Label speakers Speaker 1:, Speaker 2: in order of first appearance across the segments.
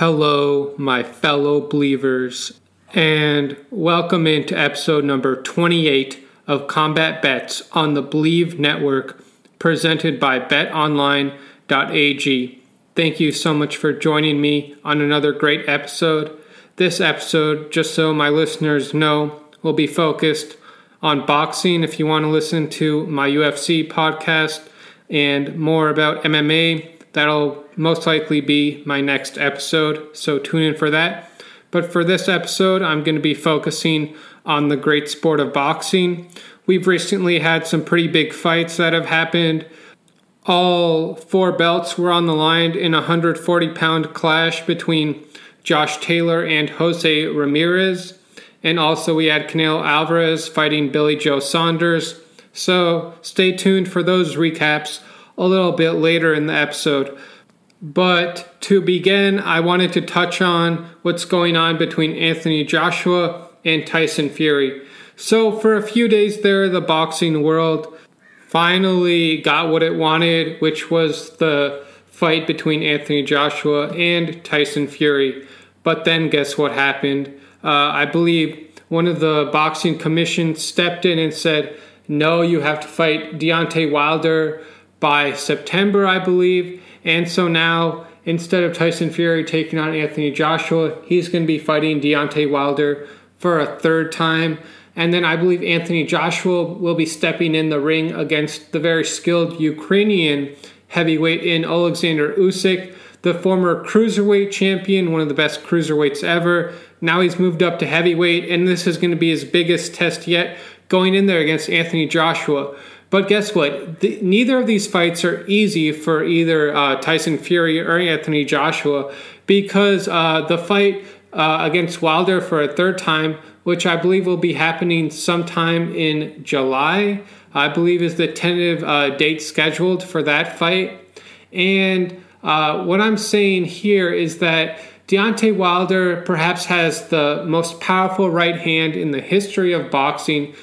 Speaker 1: Hello, my fellow believers, and welcome into episode number 28 of Combat Bets on the Believe Network, presented by betonline.ag. Thank you so much for joining me on another great episode. This episode, just so my listeners know, will be focused on boxing. If you want to listen to my UFC podcast and more about MMA, that'll most likely be my next episode, so tune in for that. But for this episode, I'm going to be focusing on the great sport of boxing. We've recently had some pretty big fights that have happened. All four belts were on the line in a 140 pound clash between Josh Taylor and Jose Ramirez. And also, we had Canelo Alvarez fighting Billy Joe Saunders. So, stay tuned for those recaps a little bit later in the episode. But to begin, I wanted to touch on what's going on between Anthony Joshua and Tyson Fury. So, for a few days there, the boxing world finally got what it wanted, which was the fight between Anthony Joshua and Tyson Fury. But then, guess what happened? Uh, I believe one of the boxing commission stepped in and said, No, you have to fight Deontay Wilder by September, I believe. And so now, instead of Tyson Fury taking on Anthony Joshua, he's going to be fighting Deontay Wilder for a third time. And then I believe Anthony Joshua will be stepping in the ring against the very skilled Ukrainian heavyweight in Alexander Usyk, the former cruiserweight champion, one of the best cruiserweights ever. Now he's moved up to heavyweight, and this is going to be his biggest test yet, going in there against Anthony Joshua. But guess what? The, neither of these fights are easy for either uh, Tyson Fury or Anthony Joshua because uh, the fight uh, against Wilder for a third time, which I believe will be happening sometime in July, I believe is the tentative uh, date scheduled for that fight. And uh, what I'm saying here is that Deontay Wilder perhaps has the most powerful right hand in the history of boxing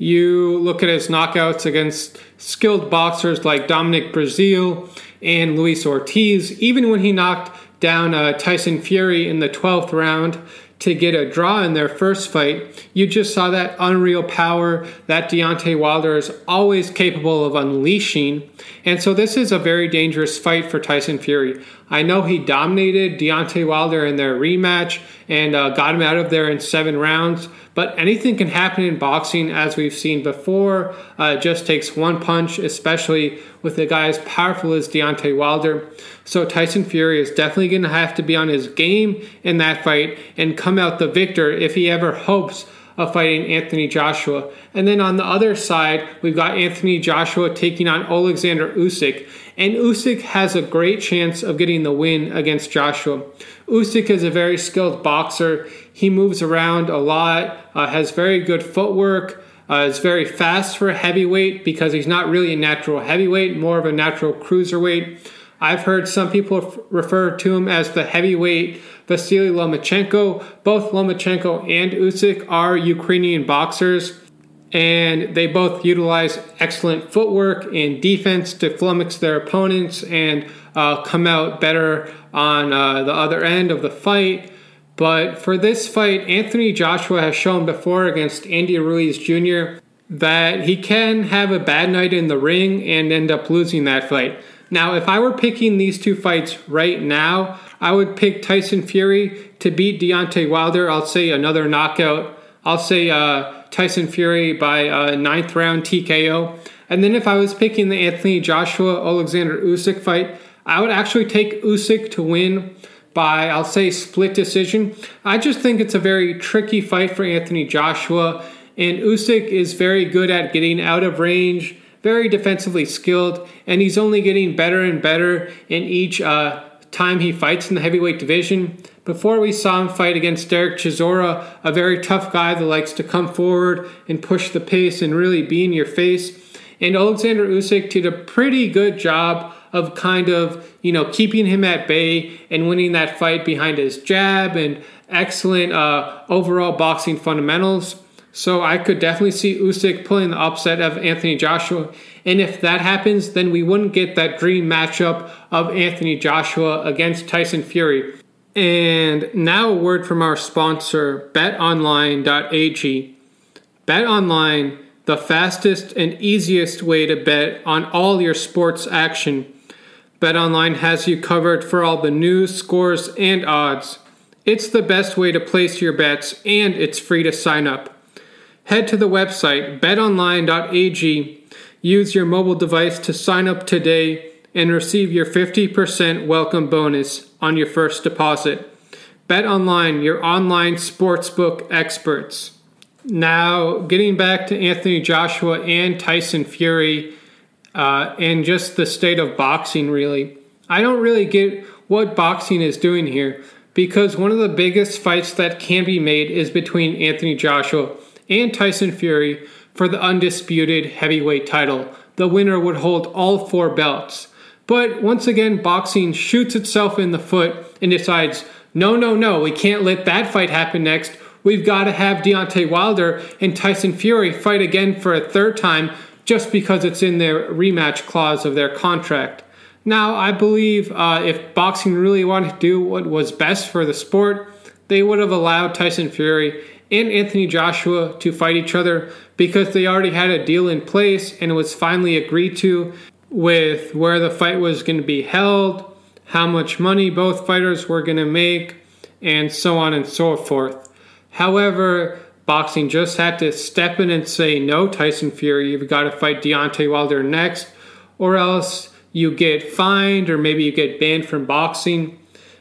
Speaker 1: you look at his knockouts against skilled boxers like Dominic Breazeale and Luis Ortiz, even when he knocked down uh, Tyson Fury in the 12th round to get a draw in their first fight, you just saw that unreal power that Deontay Wilder is always capable of unleashing. And so this is a very dangerous fight for Tyson Fury. I know he dominated Deontay Wilder in their rematch and uh, got him out of there in seven rounds. But anything can happen in boxing, as we've seen before. Uh, it just takes one punch, especially with a guy as powerful as Deontay Wilder. So Tyson Fury is definitely going to have to be on his game in that fight and come out the victor if he ever hopes of fighting Anthony Joshua. And then on the other side, we've got Anthony Joshua taking on Alexander Usyk. And Usyk has a great chance of getting the win against Joshua. Usyk is a very skilled boxer. He moves around a lot, uh, has very good footwork, uh, is very fast for a heavyweight because he's not really a natural heavyweight, more of a natural cruiserweight. I've heard some people refer to him as the heavyweight Vasily Lomachenko. Both Lomachenko and Usyk are Ukrainian boxers, and they both utilize excellent footwork and defense to flummox their opponents and uh, come out better on uh, the other end of the fight. But for this fight, Anthony Joshua has shown before against Andy Ruiz Jr. that he can have a bad night in the ring and end up losing that fight. Now, if I were picking these two fights right now, I would pick Tyson Fury to beat Deontay Wilder. I'll say another knockout. I'll say uh, Tyson Fury by a ninth round TKO. And then if I was picking the Anthony Joshua Alexander Usyk fight, I would actually take Usyk to win by, I'll say, split decision. I just think it's a very tricky fight for Anthony Joshua. And Usyk is very good at getting out of range very defensively skilled, and he's only getting better and better in each uh, time he fights in the heavyweight division. Before we saw him fight against Derek Chisora, a very tough guy that likes to come forward and push the pace and really be in your face. And Alexander Usyk did a pretty good job of kind of, you know, keeping him at bay and winning that fight behind his jab and excellent uh, overall boxing fundamentals. So I could definitely see Usyk pulling the upset of Anthony Joshua. And if that happens, then we wouldn't get that dream matchup of Anthony Joshua against Tyson Fury. And now a word from our sponsor, betonline.ag. BetOnline, the fastest and easiest way to bet on all your sports action. BetOnline has you covered for all the news, scores, and odds. It's the best way to place your bets, and it's free to sign up. Head to the website betonline.ag, use your mobile device to sign up today, and receive your 50% welcome bonus on your first deposit. Bet online, your online sportsbook experts. Now, getting back to Anthony Joshua and Tyson Fury uh, and just the state of boxing, really. I don't really get what boxing is doing here because one of the biggest fights that can be made is between Anthony Joshua and Tyson Fury for the undisputed heavyweight title. The winner would hold all four belts. But once again, boxing shoots itself in the foot and decides, no, no, no, we can't let that fight happen next. We've got to have Deontay Wilder and Tyson Fury fight again for a third time just because it's in their rematch clause of their contract. Now, I believe uh, if boxing really wanted to do what was best for the sport, they would have allowed Tyson Fury and Anthony Joshua to fight each other because they already had a deal in place and it was finally agreed to with where the fight was going to be held, how much money both fighters were going to make, and so on and so forth. However, boxing just had to step in and say, no, Tyson Fury, you've got to fight Deontay Wilder next, or else you get fined or maybe you get banned from boxing.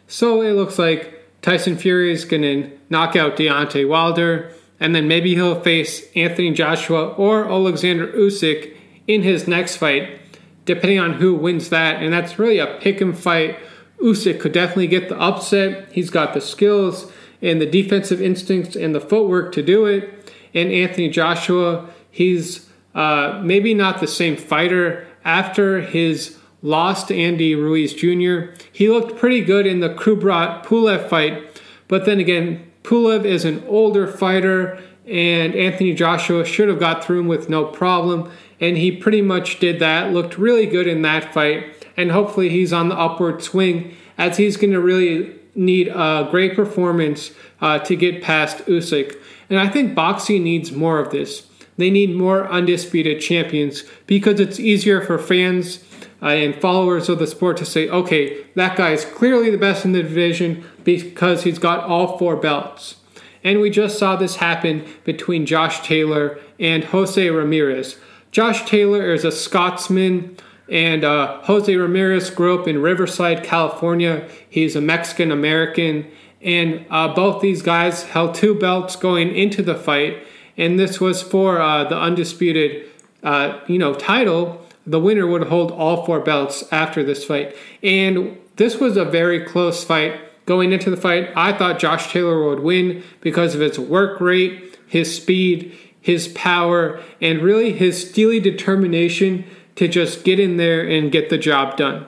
Speaker 1: So it looks like Tyson Fury is going to knock out Deontay Wilder, and then maybe he'll face Anthony Joshua or Alexander Usyk in his next fight, depending on who wins that. And that's really a pick and fight. Usyk could definitely get the upset. He's got the skills and the defensive instincts and the footwork to do it. And Anthony Joshua, he's uh, maybe not the same fighter after his loss to Andy Ruiz Jr. He looked pretty good in the Kubrat Pulev fight, but then again, Pulev is an older fighter, and Anthony Joshua should have got through him with no problem, and he pretty much did that. Looked really good in that fight, and hopefully he's on the upward swing as he's going to really need a great performance uh, to get past Usyk. And I think boxing needs more of this. They need more undisputed champions because it's easier for fans and followers of the sport to say, okay, that guy is clearly the best in the division because he's got all four belts. And we just saw this happen between Josh Taylor and Jose Ramirez. Josh Taylor is a Scotsman and uh, Jose Ramirez grew up in Riverside, California. He's a Mexican American. And uh, both these guys held two belts going into the fight. And this was for uh, the undisputed, uh, you know, title. The winner would hold all four belts after this fight. And this was a very close fight. Going into the fight, I thought Josh Taylor would win because of his work rate, his speed, his power, and really his steely determination to just get in there and get the job done.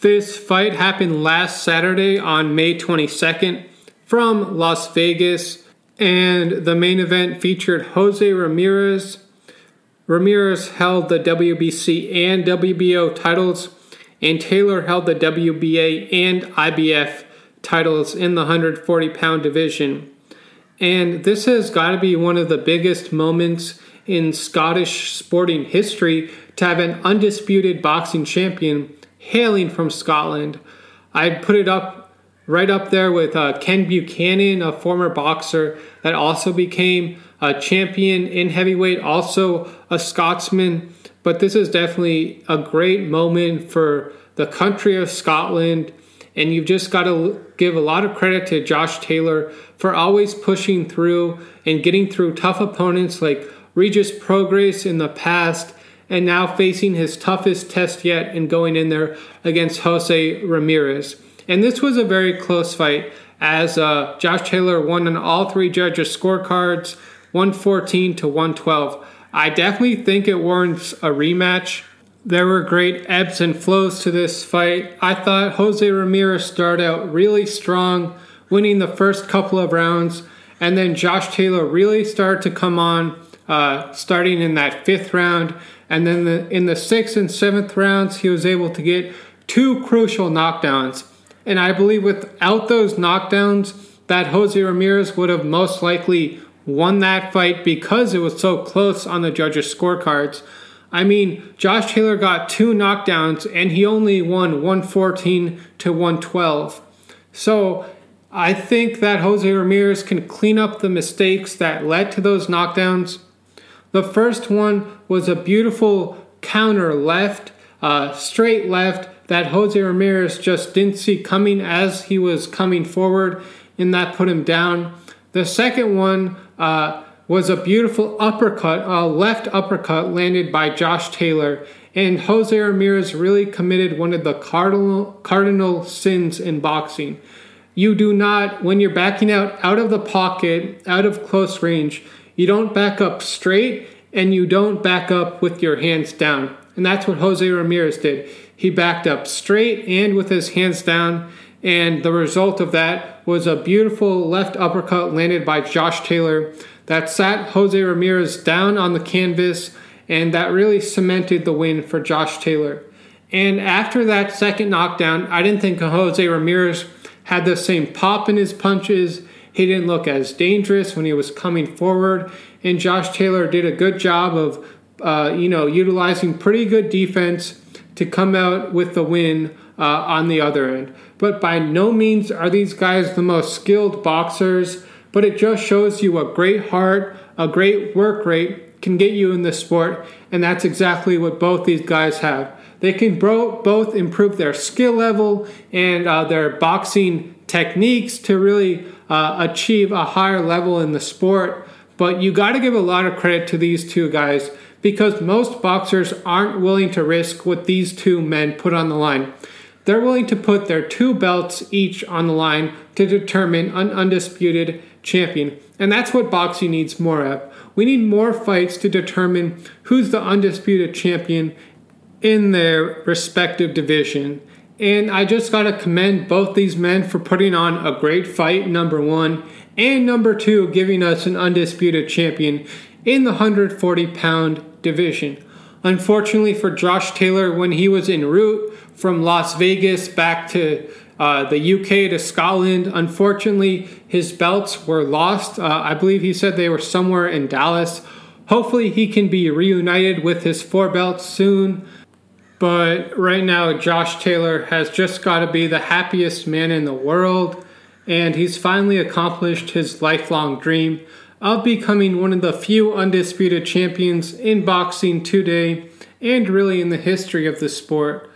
Speaker 1: This fight happened last Saturday on May 22nd from Las Vegas, and the main event featured Jose Ramirez. Ramirez held the WBC and WBO titles, and Taylor held the WBA and IBF titles in the 140 pound division. And this has got to be one of the biggest moments in Scottish sporting history to have an undisputed boxing champion hailing from Scotland. I'd put it up right up there with uh, Ken Buchanan, a former boxer that also became a champion in heavyweight, also a Scotsman. But this is definitely a great moment for the country of Scotland. And you've just got to give a lot of credit to Josh Taylor for always pushing through and getting through tough opponents like Regis Prograis in the past, and now facing his toughest test yet and going in there against Jose Ramirez. And this was a very close fight as uh, Josh Taylor won on all three judges' scorecards 114 to 112. I definitely think it warrants a rematch. There were great ebbs and flows to this fight. I thought Jose Ramirez started out really strong, winning the first couple of rounds, and then Josh Taylor really started to come on, uh, starting in that fifth round. And then the, in the sixth and seventh rounds, he was able to get two crucial knockdowns. And I believe without those knockdowns, that Jose Ramirez would have most likely won that fight because it was so close on the judges' scorecards. I mean, Josh Taylor got two knockdowns and he only won 114 to 112. So I think that Jose Ramirez can clean up the mistakes that led to those knockdowns. The first one was a beautiful counter left, uh, straight left that Jose Ramirez just didn't see coming as he was coming forward, and that put him down. The second one uh, was a beautiful uppercut, a left uppercut landed by Josh Taylor, and Jose Ramirez really committed one of the cardinal cardinal sins in boxing. You do not, when you're backing out out of the pocket, out of close range, you don't back up straight and you don't back up with your hands down. And that's what Jose Ramirez did. He backed up straight and with his hands down. And the result of that was a beautiful left uppercut landed by Josh Taylor that sat Jose Ramirez down on the canvas, and that really cemented the win for Josh Taylor. And after that second knockdown, I didn't think Jose Ramirez had the same pop in his punches. He didn't look as dangerous when he was coming forward, and Josh Taylor did a good job of, uh, you know, utilizing pretty good defense to come out with the win uh, on the other end. But by no means are these guys the most skilled boxers, but it just shows you a great heart, a great work rate can get you in the sport, and that's exactly what both these guys have. They can bro- both improve their skill level and uh, their boxing techniques to really uh, achieve a higher level in the sport. But you got to give a lot of credit to these two guys because most boxers aren't willing to risk what these two men put on the line. They're willing to put their two belts each on the line to determine an undisputed champion. And that's what boxing needs more of. We need more fights to determine who's the undisputed champion in their respective division. And I just got to commend both these men for putting on a great fight, number one, and number two, giving us an undisputed champion in the 140 pound division. Unfortunately for Josh Taylor, when he was en route from Las Vegas back to uh, the UK to Scotland, unfortunately his belts were lost. Uh, I believe he said they were somewhere in Dallas. Hopefully he can be reunited with his four belts soon. But right now, Josh Taylor has just got to be the happiest man in the world, and he's finally accomplished his lifelong dream of becoming one of the few undisputed champions in boxing today and really in the history of the sport.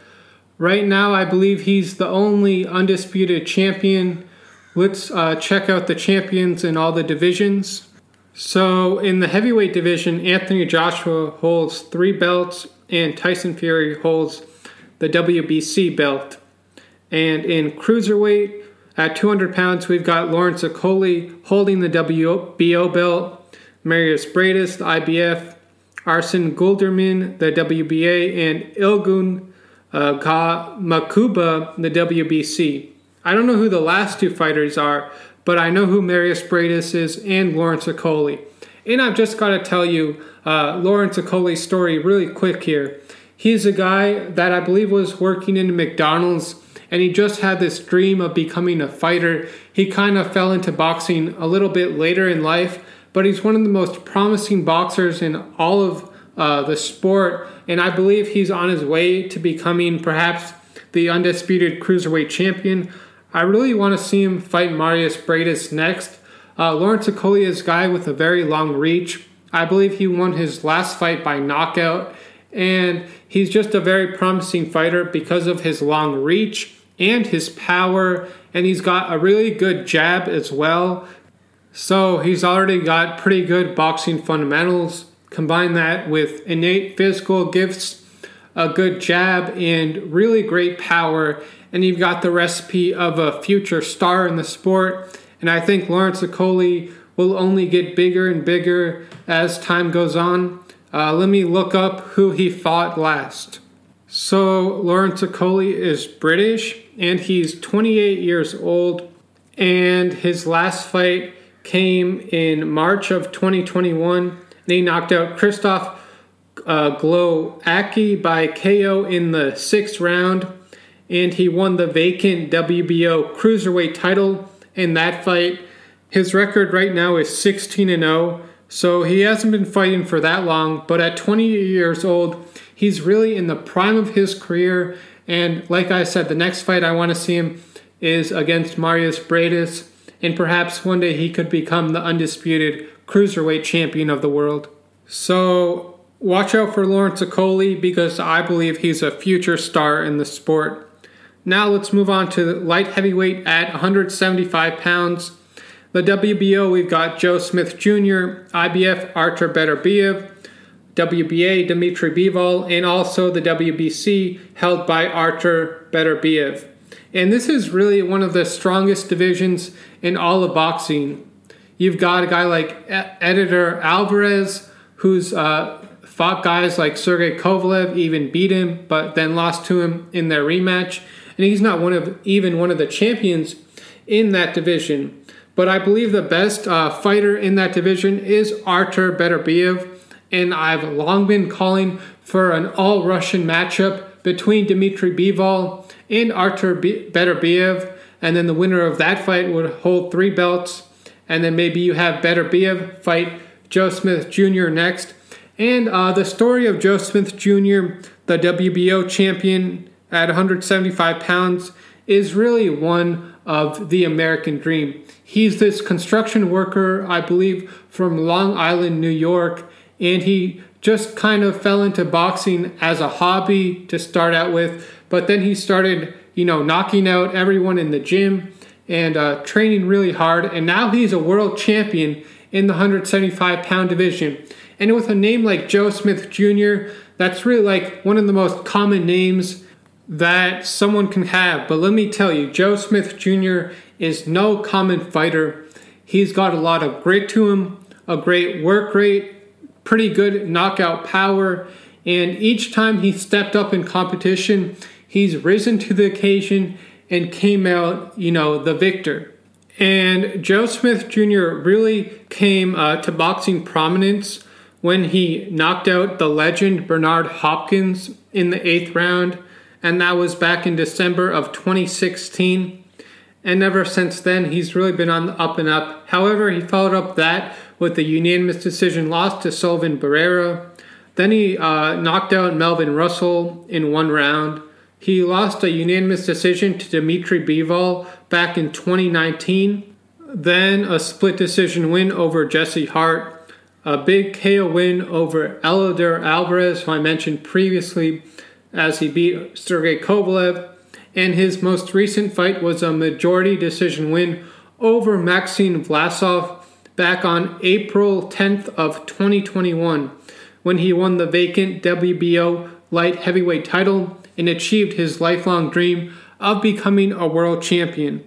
Speaker 1: Right now, I believe he's the only undisputed champion. Let's uh, check out the champions in all the divisions. So, in the heavyweight division, Anthony Joshua holds three belts, and Tyson Fury holds the WBC belt. And in cruiserweight, at 200 pounds, we've got Lawrence Okolie holding the WBO belt, Mairis Briedis, the IBF, Arsen Goulamirian, the WBA, and Ilunga uh, Makabu, the WBC. I don't know who the last two fighters are, but I know who Mairis Briedis is and Lawrence Okolie. And I've just got to tell you uh, Lawrence Okolie's story really quick here. He's a guy that I believe was working in McDonald's and he just had this dream of becoming a fighter. He kind of fell into boxing a little bit later in life, but he's one of the most promising boxers in all of uh, the sport, and I believe he's on his way to becoming perhaps the undisputed cruiserweight champion. I really want to see him fight Mairis Briedis next. Uh, Lawrence Okolie is a guy with a very long reach. I believe he won his last fight by knockout, and he's just a very promising fighter because of his long reach and his power, and he's got a really good jab as well. So he's already got pretty good boxing fundamentals. Combine that with innate physical gifts, a good jab, and really great power. and you've got the recipe of a future star in the sport. And I think Lawrence Okolie will only get bigger and bigger as time goes on. Uh, let me look up who he fought last. So, Lawrence Okolie is British and he's 28 years old. And his last fight came in March of 2021. He knocked out Christoph uh, Glowacki by KO in the sixth round. And he won the vacant WBO cruiserweight title in that fight. His record right now is 16 and 0. So he hasn't been fighting for that long, but at 20 years old, he's really in the prime of his career. And like I said, the next fight I want to see him is against Mairis Briedis, and perhaps one day he could become the undisputed cruiserweight champion of the world. So watch out for Lawrence Okolie because I believe he's a future star in the sport. Now let's move on to light heavyweight at 175 pounds. The WBO, we've got Joe Smith Jr., IBF Artur Beterbiev, WBA Dmitry Bivol, and also the WBC held by Artur Beterbiev. And this is really one of the strongest divisions in all of boxing. You've got a guy like Eleider Alvarez, who's uh, fought guys like Sergey Kovalev, even beat him, but then lost to him in their rematch. And he's not one of even one of the champions in that division. But I believe the best uh, fighter in that division is Artur Beterbiev and I've long been calling for an all Russian matchup between Dmitry Bivol and Artur Beterbiev, and then the winner of that fight would hold three belts, and then maybe you have Beterbiev fight Joe Smith Jr. next. And uh, the story of Joe Smith Jr., the WBO champion at 175 pounds, is really one of the American dream. He's this construction worker, I believe, from Long Island, New York, and he just kind of fell into boxing as a hobby to start out with. But then he started, you know, knocking out everyone in the gym and uh, training really hard. And now he's a world champion in the 175 pound division. And with a name like Joe Smith Jr., that's really like one of the most common names that someone can have. But let me tell you, Joe Smith Jr. is no common fighter. He's got a lot of grit to him, a great work rate, pretty good knockout power. And each time he stepped up in competition, he's risen to the occasion and came out, you know, the victor. And Joe Smith Jr. really came uh, to boxing prominence when he knocked out the legend Bernard Hopkins in the eighth round, and that was back in December of 2016. And ever since then, he's really been on the up and up. However, he followed up that with a unanimous decision loss to Sullivan Barrera. Then he uh, knocked out Melvin Russell in one round. He lost a unanimous decision to Dmitry Bivol back in 2019. Then a split decision win over Jesse Hart. A big KO win over Eleider Alvarez, who I mentioned previously, as he beat Sergey Kovalev. And his most recent fight was a majority decision win over Maxim Vlasov back on April 10th of 2021 when he won the vacant WBO light heavyweight title and achieved his lifelong dream of becoming a world champion.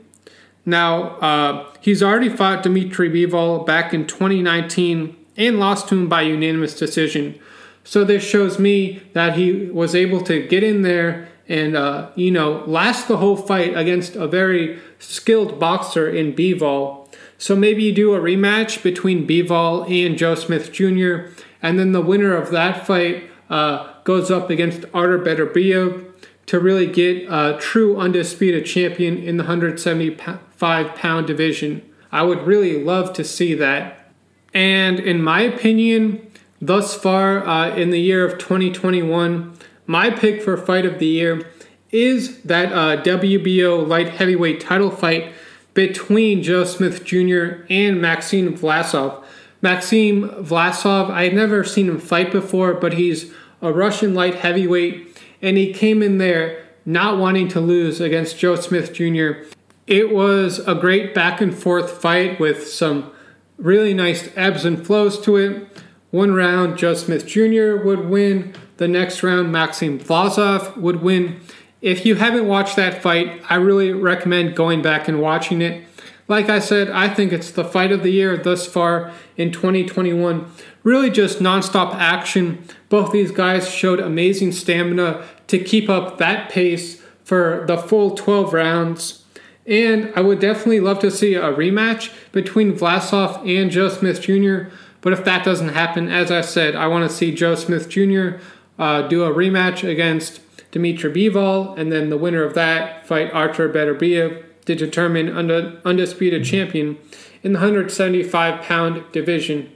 Speaker 1: Now, uh, he's already fought Dmitry Bivol back in 2019 and lost to him by unanimous decision. So this shows me that he was able to get in there and, uh, you know, last the whole fight against a very skilled boxer in Bivol so maybe you do a rematch between Bivol and Joe Smith Jr., and then the winner of that fight uh, goes up against Artur Beterbiev to really get a true undisputed champion in the 175 pound division. I would really love to see that. And in my opinion, thus far uh, in the year of 2021, my pick for fight of the year is that uh, WBO light heavyweight title fight between Joe Smith Jr. and Maxim Vlasov. Maxim Vlasov, I had never seen him fight before, but he's a Russian light heavyweight, and he came in there not wanting to lose against Joe Smith Jr. It was a great back and forth fight with some really nice ebbs and flows to it. One round, Joe Smith Jr. would win. The next round, Maxim Vlasov would win. If you haven't watched that fight, I really recommend going back and watching it. Like I said, I think it's the fight of the year thus far in 2021. Really just nonstop action. Both these guys showed amazing stamina to keep up that pace for the full 12 rounds. And I would definitely love to see a rematch between Vlasov and Joe Smith Jr. But if that doesn't happen, as I said, I want to see Joe Smith Jr. Uh, do a rematch against Dmitry Bivol, and then the winner of that fight Artur Beterbiev to determine under, undisputed champion in the 175 pound division.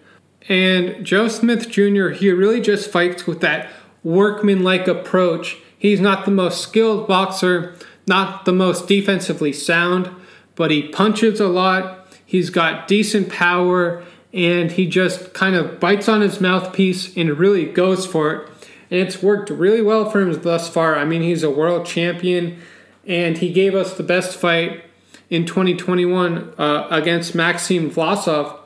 Speaker 1: And Joe Smith Jr., he really just fights with that workman-like approach. He's not the most skilled boxer, not the most defensively sound, but he punches a lot. He's got decent power and he just kind of bites on his mouthpiece and really goes for it. And it's worked really well for him thus far. I mean, he's a world champion and he gave us the best fight in 2021 uh, against Maxim Vlasov.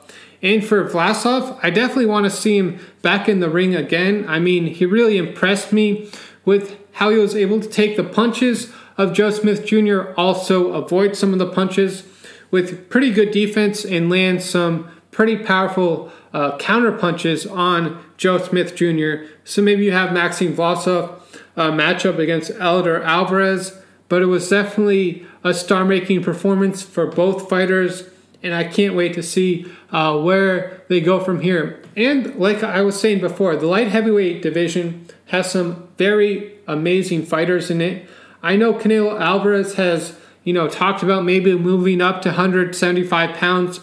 Speaker 1: And for Vlasov, I definitely want to see him back in the ring again. I mean, he really impressed me with how he was able to take the punches of Joe Smith Jr., also avoid some of the punches with pretty good defense and land some pretty powerful uh, counter punches on Joe Smith Jr. So maybe you have Maxim Vlasov uh, matchup against Eleider Alvarez, but it was definitely a star-making performance for both fighters, and I can't wait to see uh, where they go from here. And like I was saying before, the light heavyweight division has some very amazing fighters in it. I know Canelo Alvarez has, you know, talked about maybe moving up to 175 pounds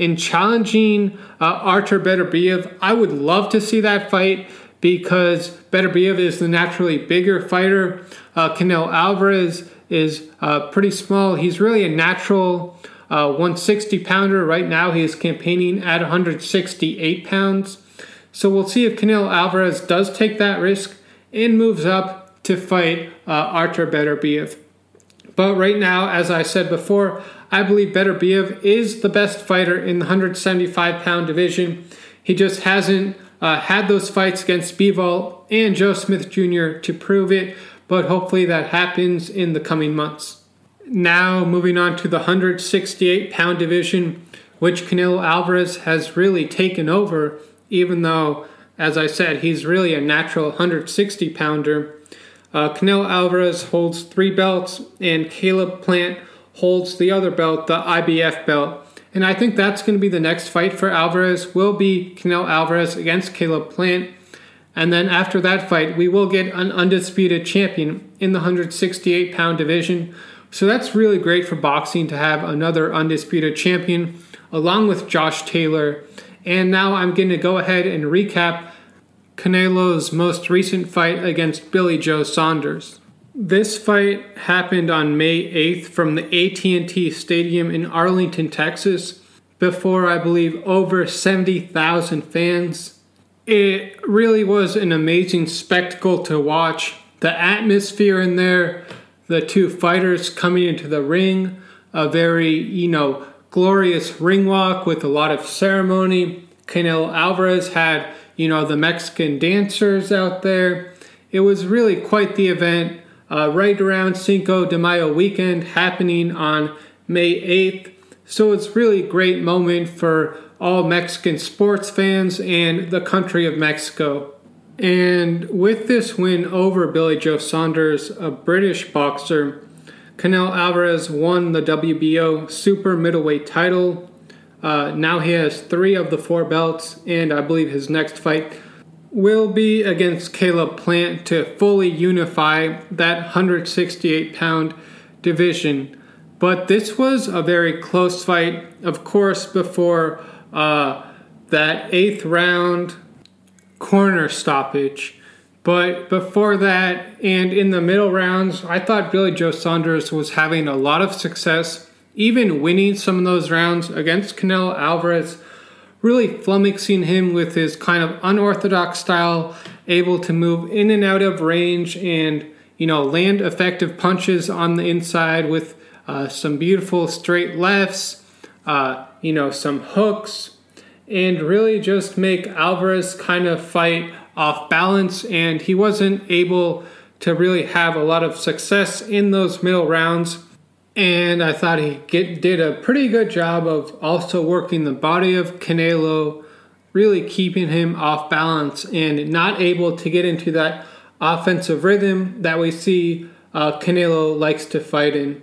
Speaker 1: and challenging uh, Artur Beterbiev. I would love to see that fight because Beterbiev is the naturally bigger fighter. Uh, Canelo Alvarez is uh, pretty small. He's really a natural uh, 160 pounder. Right now, he is campaigning at 168 pounds. So we'll see if Canelo Alvarez does take that risk and moves up to fight uh, Artur Beterbiev. But right now, as I said before, I believe Beterbiev is the best fighter in the 175 pound division. He just hasn't uh, had those fights against Bivol and Joe Smith Jr. to prove it, but hopefully that happens in the coming months. Now, moving on to the 168 pound division, which Canelo Alvarez has really taken over, even though, as I said, he's really a natural 160 pounder. Uh, Canelo Alvarez holds three belts, and Caleb Plant holds the other belt, the IBF belt. And I think that's going to be the next fight for Alvarez. Will be Canelo Alvarez against Caleb Plant. And then after that fight, we will get an undisputed champion in the 168 pound division. So that's really great for boxing to have another undisputed champion along with Josh Taylor. And now I'm going to go ahead and recap Canelo's most recent fight against Billy Joe Saunders. This fight happened on May 8th from the AT&T Stadium in Arlington, Texas, before I believe over 70,000 fans. It really was an amazing spectacle to watch. The atmosphere in there, the two fighters coming into the ring, a very, you know, glorious ring walk with a lot of ceremony. Canelo Alvarez had, you know, the Mexican dancers out there. It was really quite the event uh, right around Cinco de Mayo weekend happening on May 8th. So it's really a great moment for all Mexican sports fans and the country of Mexico. And with this win over Billy Joe Saunders, a British boxer, Canelo Alvarez won the WBO super middleweight title. Uh, now he has three of the four belts, and I believe his next fight will be against Caleb Plant to fully unify that 168 pound division. But this was a very close fight, of course, before uh, that eighth round corner stoppage. But before that, and in the middle rounds, I thought Billy Joe Saunders was having a lot of success, even winning some of those rounds against Canelo Alvarez really flummoxing him with his kind of unorthodox style, able to move in and out of range and, you know, land effective punches on the inside with uh, some beautiful straight lefts, uh, you know, some hooks, and really just make Alvarez kind of fight off balance. And he wasn't able to really have a lot of success in those middle rounds. And I thought he get, did a pretty good job of also working the body of Canelo, really keeping him off balance and not able to get into that offensive rhythm that we see uh, Canelo likes to fight in.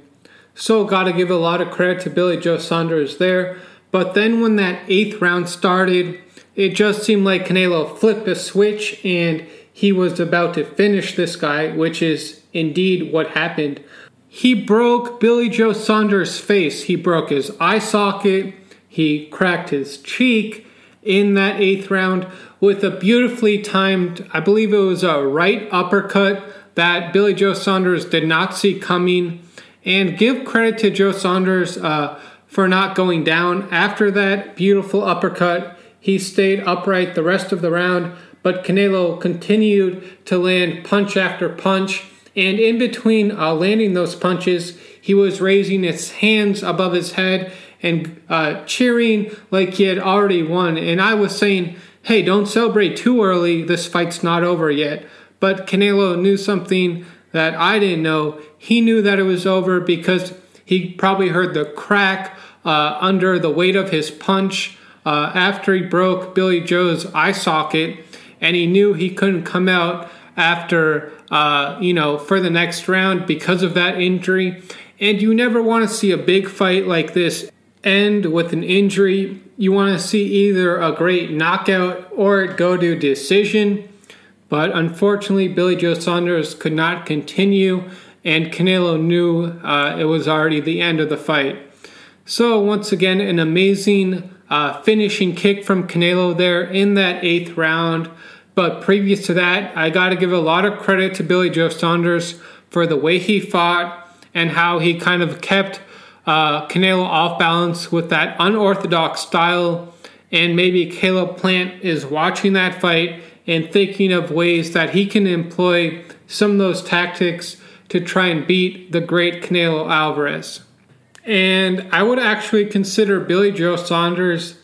Speaker 1: So, got to give a lot of credit to Billy Joe Saunders there. But then when that eighth round started, it just seemed like Canelo flipped a switch and he was about to finish this guy, which is indeed what happened. He broke Billy Joe Saunders' face. He broke his eye socket. He cracked his cheek in that eighth round with a beautifully timed, I believe it was a right uppercut that Billy Joe Saunders did not see coming. And give credit to Joe Saunders uh, for not going down. After that beautiful uppercut, he stayed upright the rest of the round, but Canelo continued to land punch after punch. And in between uh, landing those punches, he was raising his hands above his head and uh, cheering like he had already won. And I was saying, hey, don't celebrate too early. This fight's not over yet. But Canelo knew something that I didn't know. He knew that it was over because he probably heard the crack uh, under the weight of his punch uh, after he broke Billy Joe's eye socket, and he knew he couldn't come out after, uh, you know, for the next round because of that injury. And you never want to see a big fight like this end with an injury. You want to see either a great knockout or go to decision. But unfortunately, Billy Joe Saunders could not continue, and Canelo knew uh, it was already the end of the fight. So, once again, an amazing uh, finishing kick from Canelo there in that eighth round. But previous to that, I got to give a lot of credit to Billy Joe Saunders for the way he fought and how he kind of kept uh, Canelo off balance with that unorthodox style. And maybe Caleb Plant is watching that fight and thinking of ways that he can employ some of those tactics to try and beat the great Canelo Alvarez. And I would actually consider Billy Joe Saunders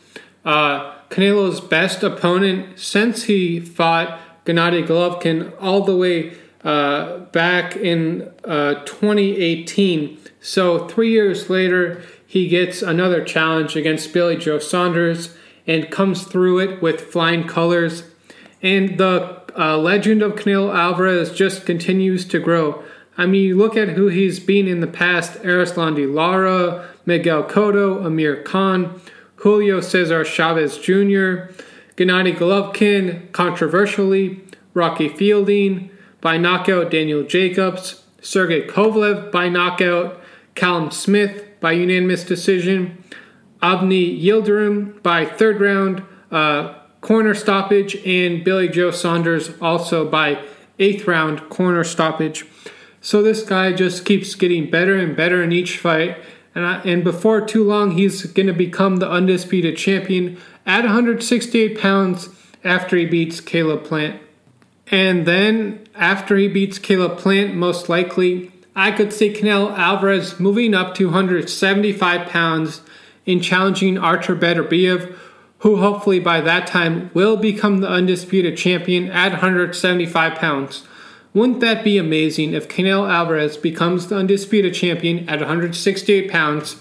Speaker 1: uh, Canelo's best opponent since he fought Gennady Golovkin all the way uh, back in uh, 2018. So, three years later, he gets another challenge against Billy Joe Saunders and comes through it with flying colors and the uh, legend of Canelo Alvarez just continues to grow. I mean, you look at who he's been in the past Erislandy de Lara, Miguel Cotto, Amir Khan, Julio Cesar Chavez Jr., Gennady Golovkin, controversially, Rocky Fielding, by knockout Daniel Jacobs, Sergey Kovalev by knockout, Callum Smith by unanimous decision, Avni Yildirim by third round, uh, corner stoppage, and Billy Joe Saunders also by eighth round corner stoppage. So this guy just keeps getting better and better in each fight. And, I, and before too long, he's going to become the undisputed champion at 168 pounds after he beats Caleb Plant. And then after he beats Caleb Plant, most likely, I could see Canelo Alvarez moving up to 175 pounds in challenging Artur Beterbiev who hopefully by that time will become the undisputed champion at 175 pounds. Wouldn't that be amazing if Canelo Alvarez becomes the undisputed champion at 168 pounds?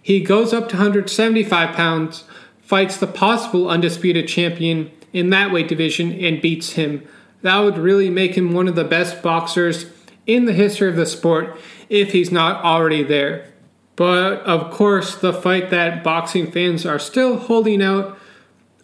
Speaker 1: He goes up to 175 pounds, fights the possible undisputed champion in that weight division, and beats him. That would really make him one of the best boxers in the history of the sport if he's not already there. But of course, the fight that boxing fans are still holding out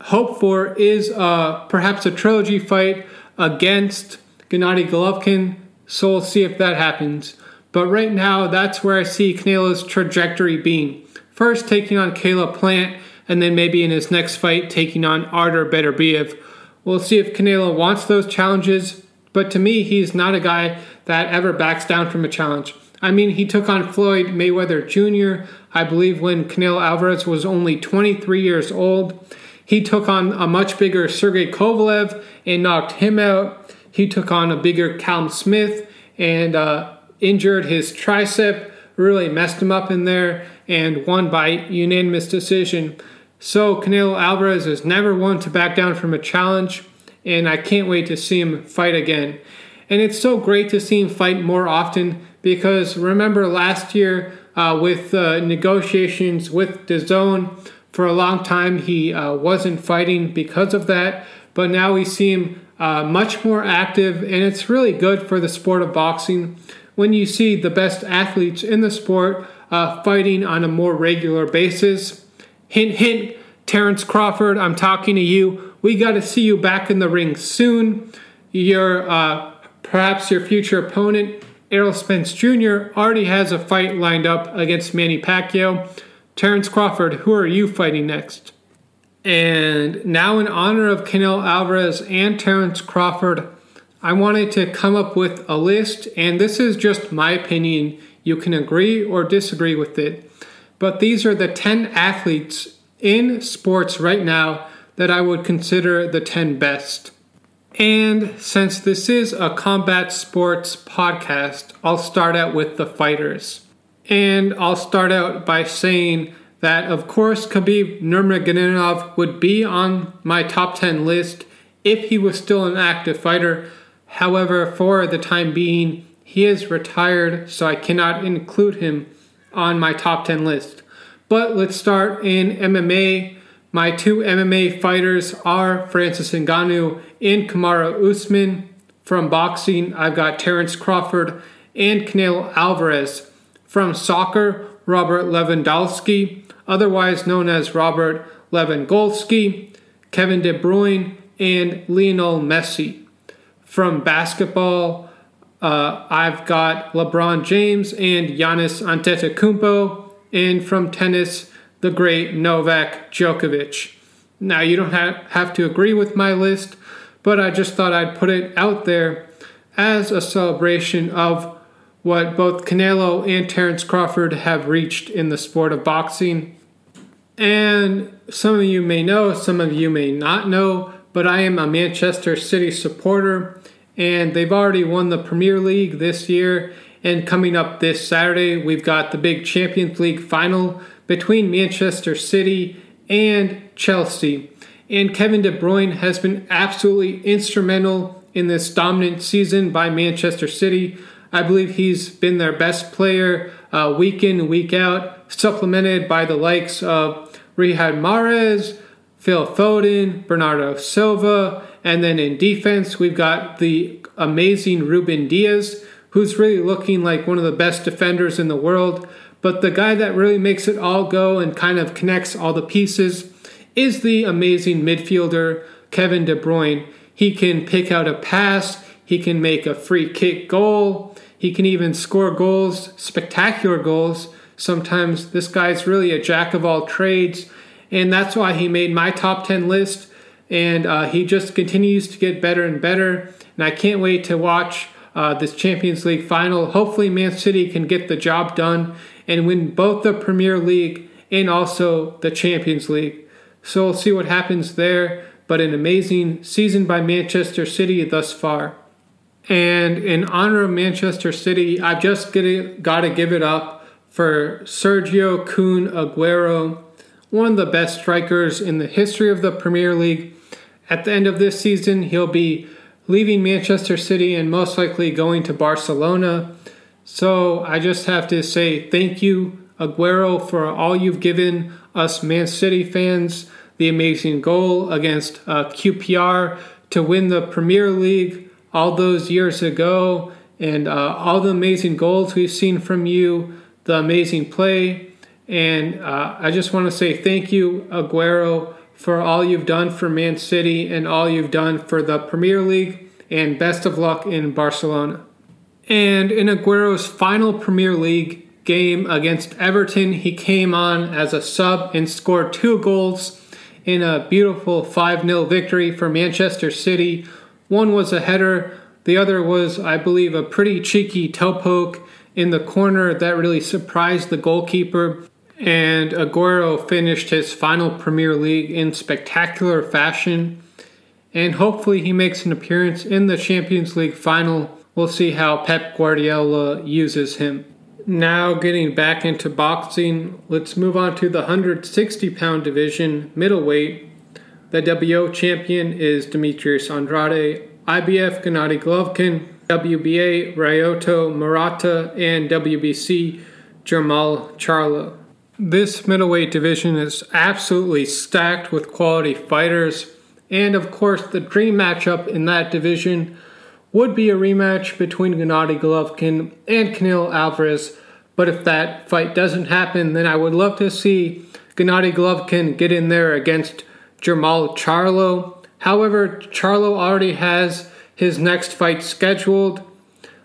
Speaker 1: hope for is uh, perhaps a trilogy fight against Gennady Golovkin. So we'll see if that happens. But right now, that's where I see Canelo's trajectory being. First, taking on Caleb Plant, and then maybe in his next fight, taking on Artur Beterbiev. We'll see if Canelo wants those challenges, but to me, he's not a guy that ever backs down from a challenge. I mean, he took on Floyd Mayweather Jr., I believe, when Canelo Alvarez was only 23 years old. He took on a much bigger Sergey Kovalev and knocked him out. He took on a bigger Callum Smith and uh, injured his tricep, really messed him up in there, and won by unanimous decision. So Canelo Alvarez is never one to back down from a challenge, and I can't wait to see him fight again. And it's so great to see him fight more often because remember last year uh, with uh, negotiations with DAZN, for a long time he uh, wasn't fighting because of that, but now we see him uh, much more active, and it's really good for the sport of boxing when you see the best athletes in the sport uh, fighting on a more regular basis. Hint, hint, Terence Crawford, I'm talking to you. We got to see you back in the ring soon. Your uh, perhaps your future opponent, Errol Spence Jr., already has a fight lined up against Manny Pacquiao. Terence Crawford, who are you fighting next? And now, in honor of Canelo Alvarez and Terence Crawford, I wanted to come up with a list, and this is just my opinion. You can agree or disagree with it. But these are the 10 athletes in sports right now that I would consider the 10 best. And since this is a combat sports podcast, I'll start out with the fighters. And I'll start out by saying that, of course, Khabib Nurmagomedov would be on my top 10 list if he was still an active fighter. However, for the time being, he is retired, so I cannot include him on my top 10 list. But let's start in MMA. My two MMA fighters are Francis Ngannou and Kamaru Usman. From boxing, I've got Terence Crawford and Canelo Alvarez. From soccer, Robert Lewandowski, otherwise known as Robert Lewandowski, Kevin De Bruyne, and Lionel Messi. From basketball, uh, I've got LeBron James and Giannis Antetokounmpo, and from tennis, the great Novak Djokovic. Now, you don't have, have to agree with my list, but I just thought I'd put it out there as a celebration of what both Canelo and Terence Crawford have reached in the sport of boxing. And some of you may know, some of you may not know, but I am a Manchester City supporter, and they've already won the Premier League this year. And coming up this Saturday, we've got the big Champions League final between Manchester City and Chelsea. And Kevin De Bruyne has been absolutely instrumental in this dominant season by Manchester City. I believe he's been their best player uh, week in, week out, supplemented by the likes of Riyad Mahrez, Phil Foden, Bernardo Silva, and then in defense, we've got the amazing Ruben Dias, who's really looking like one of the best defenders in the world. But the guy that really makes it all go and kind of connects all the pieces is the amazing midfielder, Kevin De Bruyne. He can pick out a pass, he can make a free kick goal, he can even score goals, spectacular goals. Sometimes this guy's really a jack of all trades and that's why he made my top 10 list. And uh, he just continues to get better and better. And I can't wait to watch uh, this Champions League final. Hopefully, Man City can get the job done and win both the Premier League and also the Champions League. So we'll see what happens there. But an amazing season by Manchester City thus far. And in honor of Manchester City, I've just got to give it up for Sergio Kun Aguero one of the best strikers in the history of the Premier League. At the end of this season, he'll be leaving Manchester City and most likely going to Barcelona. So I just have to say thank you, Aguero, for all you've given us Man City fans. The amazing goal against uh, QPR to win the Premier League all those years ago, and uh, all the amazing goals we've seen from you, the amazing play. And uh, I just want to say thank you, Aguero, for all you've done for Man City and all you've done for the Premier League, and best of luck in Barcelona. And in Aguero's final Premier League game against Everton, he came on as a sub and scored two goals in a beautiful 5 0 victory for Manchester City. One was a header, the other was, I believe, a pretty cheeky toe poke in the corner that really surprised the goalkeeper. And Aguero finished his final Premier League in spectacular fashion. And hopefully he makes an appearance in the Champions League final. We'll see how Pep Guardiola uses him. Now, getting back into boxing, let's move on to the 160 pound division, middleweight. The WBO champion is Demetrius Andrade, IBF Gennady Golovkin, WBA Ryota Murata and WBC Jermall Charlo. This middleweight division is absolutely stacked with quality fighters, and of course, the dream matchup in that division would be a rematch between Gennady Golovkin and Canelo Alvarez. But if that fight doesn't happen, then I would love to see Gennady Golovkin get in there against Jermall Charlo. However, Charlo already has his next fight scheduled,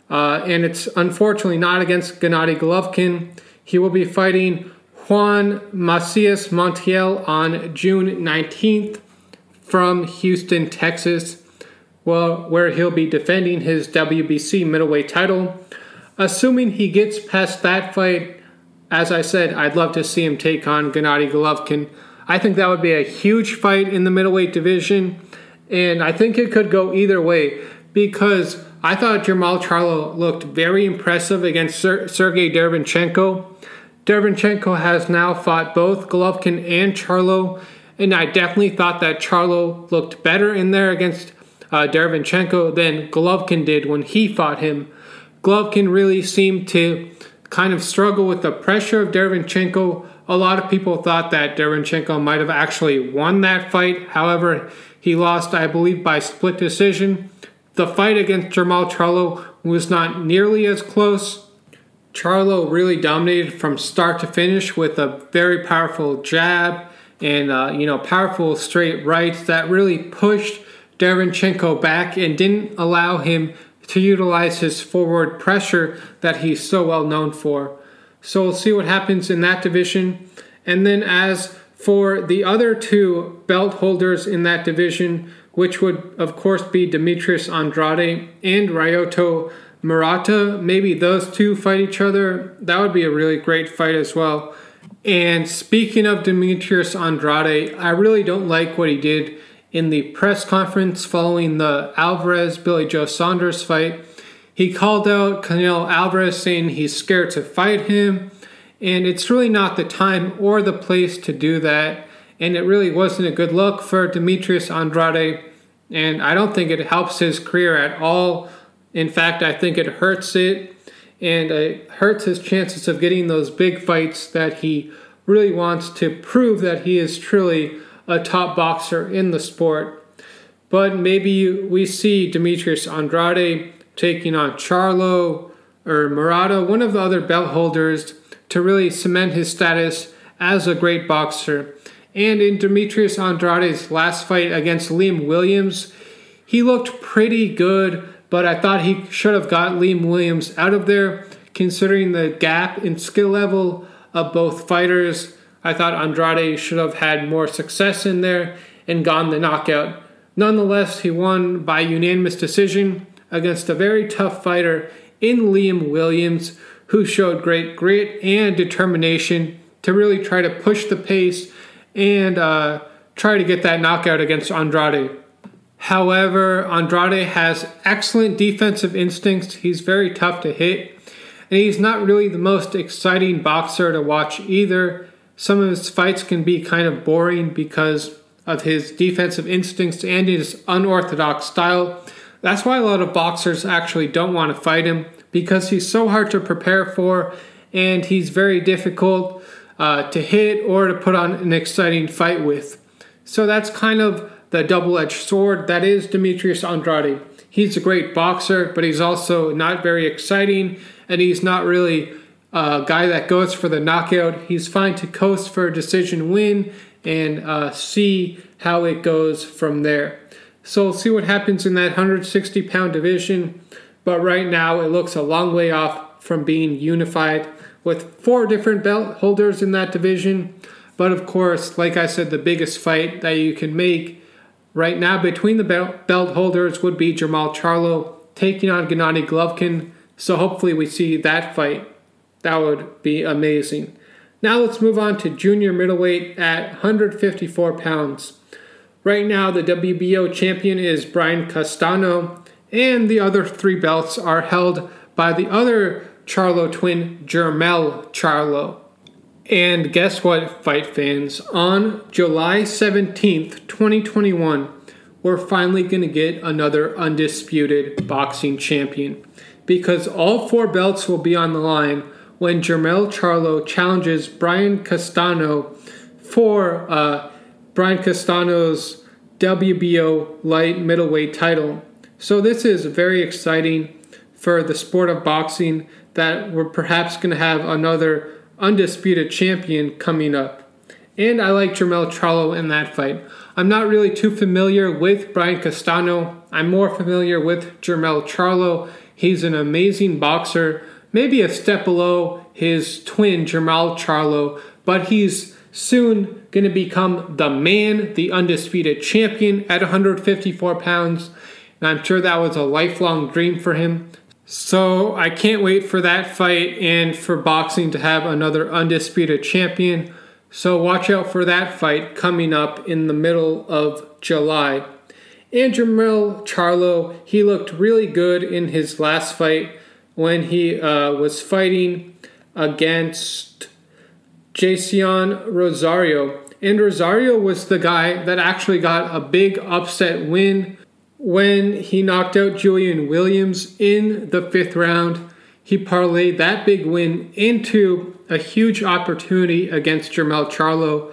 Speaker 1: uh, and it's unfortunately not against Gennady Golovkin. He will be fighting Juan Macias Montiel on June 19th from Houston, Texas, well, where he'll be defending his WBC middleweight title. Assuming he gets past that fight, as I said, I'd love to see him take on Gennady Golovkin. I think that would be a huge fight in the middleweight division, and I think it could go either way because I thought Jermall Charlo looked very impressive against Ser- Sergey Derevyanchenko. Derevyanchenko has now fought both Golovkin and Charlo, and I definitely thought that Charlo looked better in there against uh, Derevyanchenko than Golovkin did when he fought him. Golovkin really seemed to kind of struggle with the pressure of Derevyanchenko. A lot of people thought that Derevyanchenko might have actually won that fight. However, he lost, I believe, by split decision. The fight against Jermall Charlo was not nearly as close. Charlo really dominated from start to finish with a very powerful jab and uh, you know powerful straight rights that really pushed Derevyanchenko back and didn't allow him to utilize his forward pressure that he's so well known for. So we'll see what happens in that division. And then as for the other two belt holders in that division, which would of course be Demetrius Andrade and Ryota Murata, maybe those two fight each other. That would be a really great fight as well. And speaking of Demetrius Andrade, I really don't like what he did in the press conference following the Alvarez Billy Joe Saunders fight. He called out Canelo Alvarez saying he's scared to fight him, and it's really not the time or the place to do that. And it really wasn't a good look for Demetrius Andrade, and I don't think it helps his career at all in fact, I think it hurts it and it hurts his chances of getting those big fights that he really wants to prove that he is truly a top boxer in the sport. But maybe we see Demetrius Andrade taking on Charlo or Murata, one of the other belt holders, to really cement his status as a great boxer. And in Demetrius Andrade's last fight against Liam Williams, he looked pretty good but I thought he should have got Liam Williams out of there, considering the gap in skill level of both fighters. I thought Andrade should have had more success in there and gone the knockout. Nonetheless, he won by unanimous decision against a very tough fighter in Liam Williams, who showed great grit and determination to really try to push the pace and uh, try to get that knockout against Andrade. However, Andrade has excellent defensive instincts. He's very tough to hit, and he's not really the most exciting boxer to watch either. Some of his fights can be kind of boring because of his defensive instincts and his unorthodox style. That's why a lot of boxers actually don't want to fight him because he's so hard to prepare for and he's very difficult uh, to hit or to put on an exciting fight with. So that's kind of the double edged sword that is Demetrius Andrade. He's a great boxer, but he's also not very exciting, and he's not really a guy that goes for the knockout. He's fine to coast for a decision win and uh, see how it goes from there. So we'll see what happens in that 160 pound division, but right now it looks a long way off from being unified with four different belt holders in that division. But of course, like I said, the biggest fight that you can make Right now, between the belt holders would be Jermall Charlo taking on Gennady Golovkin. So hopefully we see that fight. That would be amazing. Now let's move on to junior middleweight at 154 pounds. Right now, the WBO champion is Brian Castano, and the other three belts are held by the other Charlo twin, Jermell Charlo. And guess what, fight fans? On July 17th, 2021, we're finally going to get another undisputed boxing champion because all four belts will be on the line when Jermell Charlo challenges Brian Castano for uh, Brian Castano's WBO light middleweight title. So this is very exciting for the sport of boxing that we're perhaps going to have another undisputed champion coming up. And I like Jermell Charlo in that fight. I'm not really too familiar with Brian Castano. I'm more familiar with Jermell Charlo. He's an amazing boxer, maybe a step below his twin, Jermall Charlo, but he's soon going to become the man, the undisputed champion at 154 pounds. And I'm sure that was a lifelong dream for him. So I can't wait for that fight and for boxing to have another undisputed champion. So watch out for that fight coming up in the middle of July. And Jermell Charlo, he looked really good in his last fight when he uh, was fighting against Jason Rosario. And Rosario was the guy that actually got a big upset win when he knocked out Julian Williams in the fifth round. He parlayed that big win into a huge opportunity against Jermell Charlo.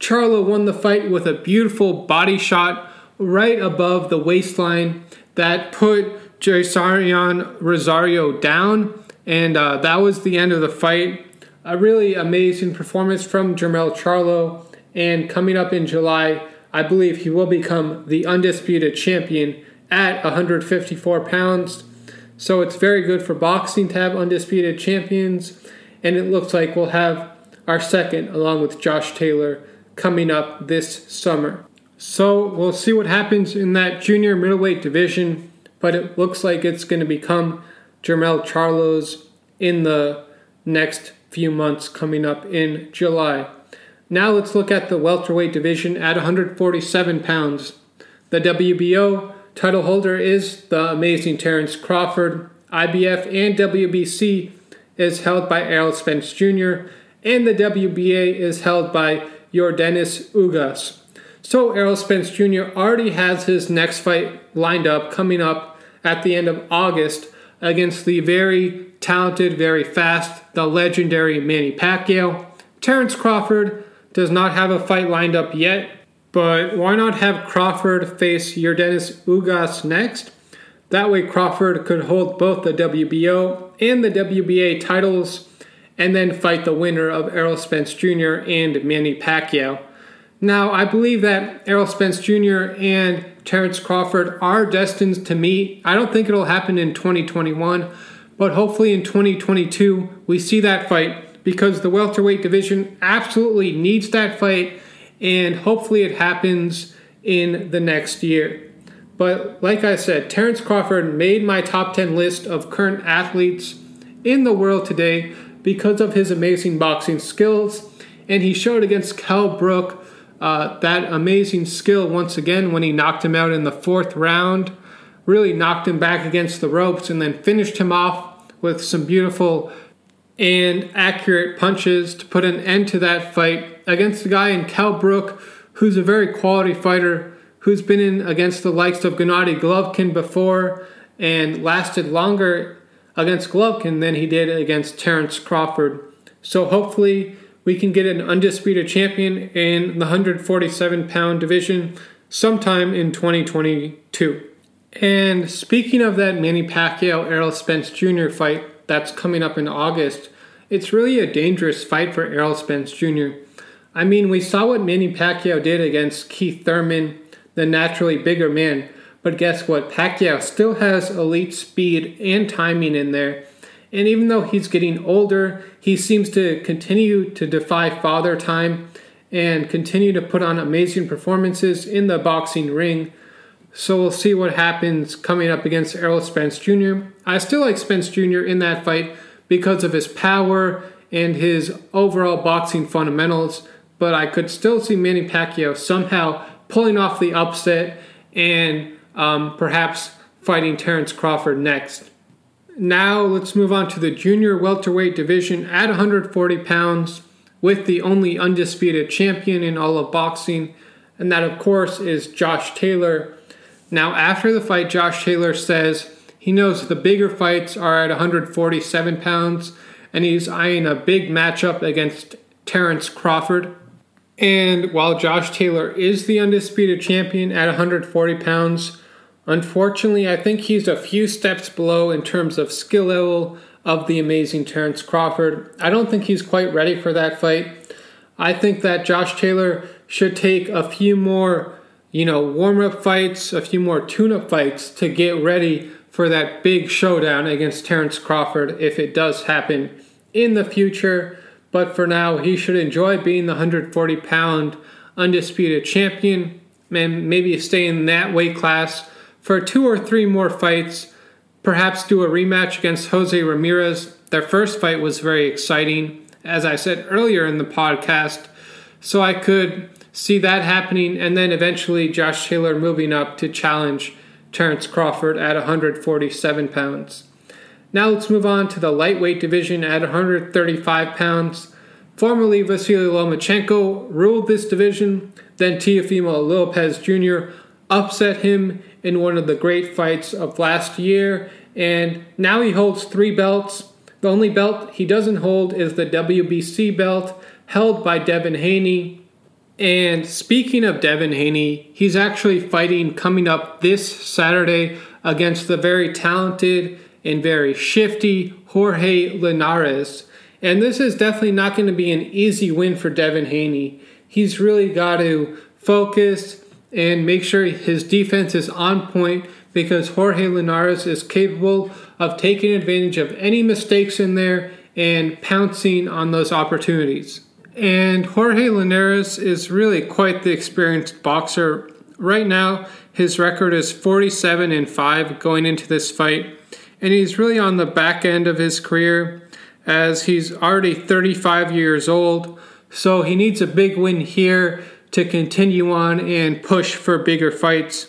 Speaker 1: Charlo won the fight with a beautiful body shot right above the waistline that put Jason Rosario down, and uh, that was the end of the fight. A really amazing performance from Jermell Charlo, and coming up in July, I believe he will become the undisputed champion at 154 pounds. So it's very good for boxing to have undisputed champions, and it looks like we'll have our second along with Josh Taylor coming up this summer. So we'll see what happens in that junior middleweight division, but it looks like it's going to become Jermell Charlo's in the next few months coming up in July. Now let's look at the welterweight division at 147 pounds. The WBO title holder is the amazing Terence Crawford. IBF and WBC is held by Errol Spence Jr., and the WBA is held by Yordenis Ugas. So Errol Spence Jr. already has his next fight lined up coming up at the end of August against the very talented, very fast, the legendary Manny Pacquiao. Terence Crawford does not have a fight lined up yet, but why not have Crawford face Yordenis Ugas next? That way, Crawford could hold both the WBO and the WBA titles and then fight the winner of Errol Spence Jr. and Manny Pacquiao. Now, I believe that Errol Spence Jr. and Terence Crawford are destined to meet. I don't think it'll happen in 2021, but hopefully in 2022 we see that fight because the welterweight division absolutely needs that fight, and hopefully it happens in the next year. But like I said, Terence Crawford made my top 10 list of current athletes in the world today because of his amazing boxing skills, and he showed against Kell Brook uh, that amazing skill once again when he knocked him out in the fourth round, really knocked him back against the ropes, and then finished him off with some beautiful and accurate punches to put an end to that fight against a guy in Kell Brook who's a very quality fighter who's been in against the likes of Gennady Golovkin before and lasted longer against Golovkin than he did against Terence Crawford. So hopefully we can get an undisputed champion in the 147 pound division sometime in 2022. And speaking of that Manny Pacquiao Errol Spence Jr. fight that's coming up in August, it's really a dangerous fight for Errol Spence Jr. I mean, we saw what Manny Pacquiao did against Keith Thurman, the naturally bigger man, but guess what? Pacquiao still has elite speed and timing in there and even though he's getting older, he seems to continue to defy father time and continue to put on amazing performances in the boxing ring. So we'll see what happens coming up against Errol Spence Jr. I still like Spence Jr. in that fight because of his power and his overall boxing fundamentals, but I could still see Manny Pacquiao somehow pulling off the upset and um, perhaps fighting Terence Crawford next. Now let's move on to the junior welterweight division at 140 pounds with the only undisputed champion in all of boxing, and that of course is Josh Taylor. Now, after the fight, Josh Taylor says he knows the bigger fights are at 147 pounds, and he's eyeing a big matchup against Terence Crawford. And while Josh Taylor is the undisputed champion at 140 pounds, unfortunately, I think he's a few steps below in terms of skill level of the amazing Terence Crawford. I don't think he's quite ready for that fight. I think that Josh Taylor should take a few more, you know, warm up fights, a few more tune up fights to get ready for that big showdown against Terence Crawford if it does happen in the future. But for now, he should enjoy being the 140 pound undisputed champion and maybe stay in that weight class for two or three more fights. Perhaps do a rematch against Jose Ramirez. Their first fight was very exciting, as I said earlier in the podcast. So I could see that happening, and then eventually Josh Taylor moving up to challenge Terence Crawford at 147 pounds. Now let's move on to the lightweight division at 135 pounds. Formerly Vasily Lomachenko ruled this division, then Teofimo Lopez Jr. upset him in one of the great fights of last year, and now he holds three belts. The only belt he doesn't hold is the WBC belt held by Devin Haney. And speaking of Devin Haney, he's actually fighting coming up this Saturday against the very talented and very shifty Jorge Linares. And this is definitely not going to be an easy win for Devin Haney. He's really got to focus and make sure his defense is on point because Jorge Linares is capable of taking advantage of any mistakes in there and pouncing on those opportunities. And Jorge Linares is really quite the experienced boxer. Right now, his record is 47 and 5 going into this fight and he's really on the back end of his career as he's already 35 years old. So he needs a big win here to continue on and push for bigger fights.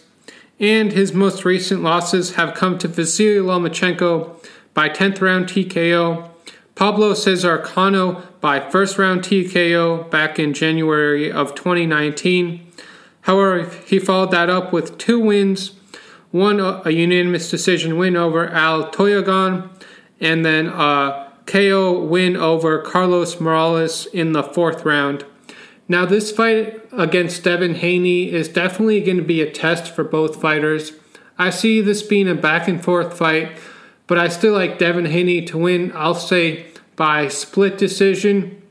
Speaker 1: And his most recent losses have come to Vasily Lomachenko by 10th round TKO, Pablo Cesar Cano by first round TKO back in January of 2019. However, he followed that up with two wins one uh, a unanimous decision win over Al Toyagan, and then a KO win over Carlos Morales in the fourth round. Now, this fight against Devin Haney is definitely going to be a test for both fighters. I see this being a back and forth fight, but I still like Devin Haney to win, I'll say by split decision.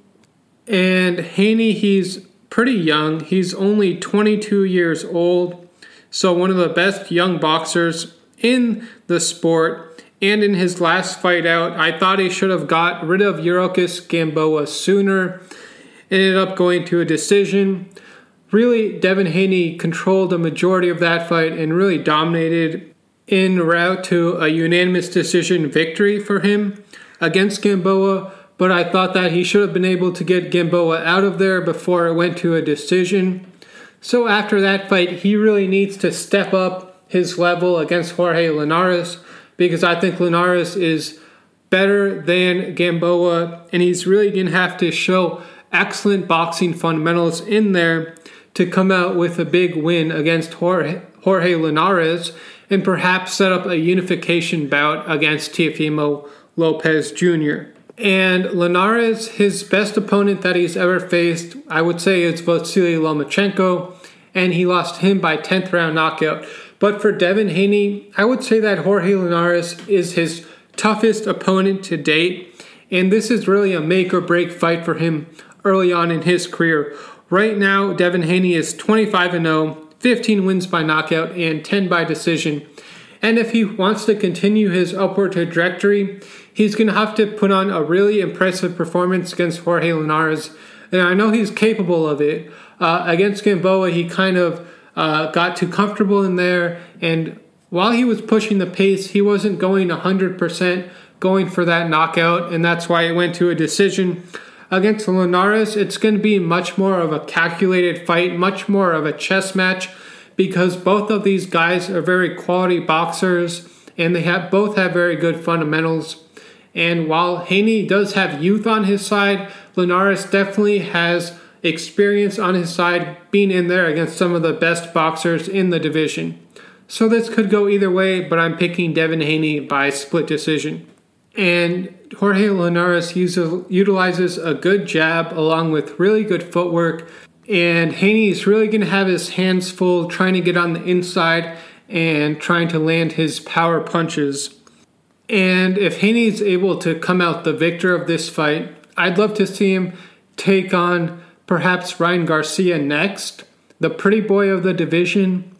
Speaker 1: And Haney, he's pretty young, he's only 22 years old. So, one of the best young boxers in the sport. And in his last fight out, I thought he should have got rid of Yuriorkis Gamboa sooner. Ended up going to a decision. Really, Devin Haney controlled the majority of that fight and really dominated en route to a unanimous decision victory for him against Gamboa. But I thought that he should have been able to get Gamboa out of there before it went to a decision. So after that fight, he really needs to step up his level against Jorge Linares because I think Linares is better than Gamboa, and he's really going to have to show excellent boxing fundamentals in there to come out with a big win against Jorge, Jorge Linares and perhaps set up a unification bout against Teofimo Lopez Jr. And Linares, his best opponent that he's ever faced, I would say, is Vasily Lomachenko, and he lost him by 10th round knockout. But for Devin Haney, I would say that Jorge Linares is his toughest opponent to date, and this is really a make or break fight for him early on in his career. Right now, Devin Haney is 25 0, 15 wins by knockout, and 10 by decision. And if he wants to continue his upward trajectory, he's going to have to put on a really impressive performance against Jorge Linares. And I know he's capable of it. Uh, against Gamboa, he kind of uh, got too comfortable in there. And while he was pushing the pace, he wasn't going 100% going for that knockout. And that's why it went to a decision. Against Linares, it's going to be much more of a calculated fight, much more of a chess match, because both of these guys are very quality boxers and they have both have very good fundamentals. And while Haney does have youth on his side, Linares definitely has experience on his side being in there against some of the best boxers in the division. So this could go either way, but I'm picking Devin Haney by split decision. And Jorge Linares uses, utilizes a good jab along with really good footwork. And Haney is really going to have his hands full trying to get on the inside and trying to land his power punches. And if Haney's able to come out the victor of this fight, I'd love to see him take on perhaps Ryan Garcia next, the pretty boy of the division.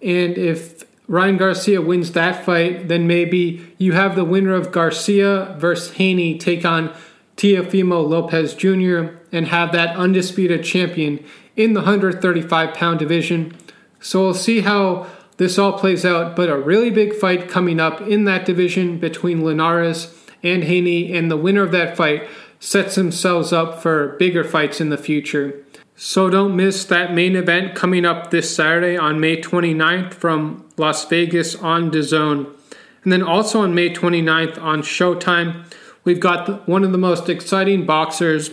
Speaker 1: And if Ryan Garcia wins that fight, then maybe you have the winner of Garcia versus Haney take on Teofimo Lopez Jr. and have that undisputed champion in the 135 pound division. So we'll see how this all plays out, but a really big fight coming up in that division between Linares and Haney, and the winner of that fight sets themselves up for bigger fights in the future. So don't miss that main event coming up this Saturday on May 29th from Las Vegas on DAZN. And then also on May 29th on Showtime, we've got one of the most exciting boxers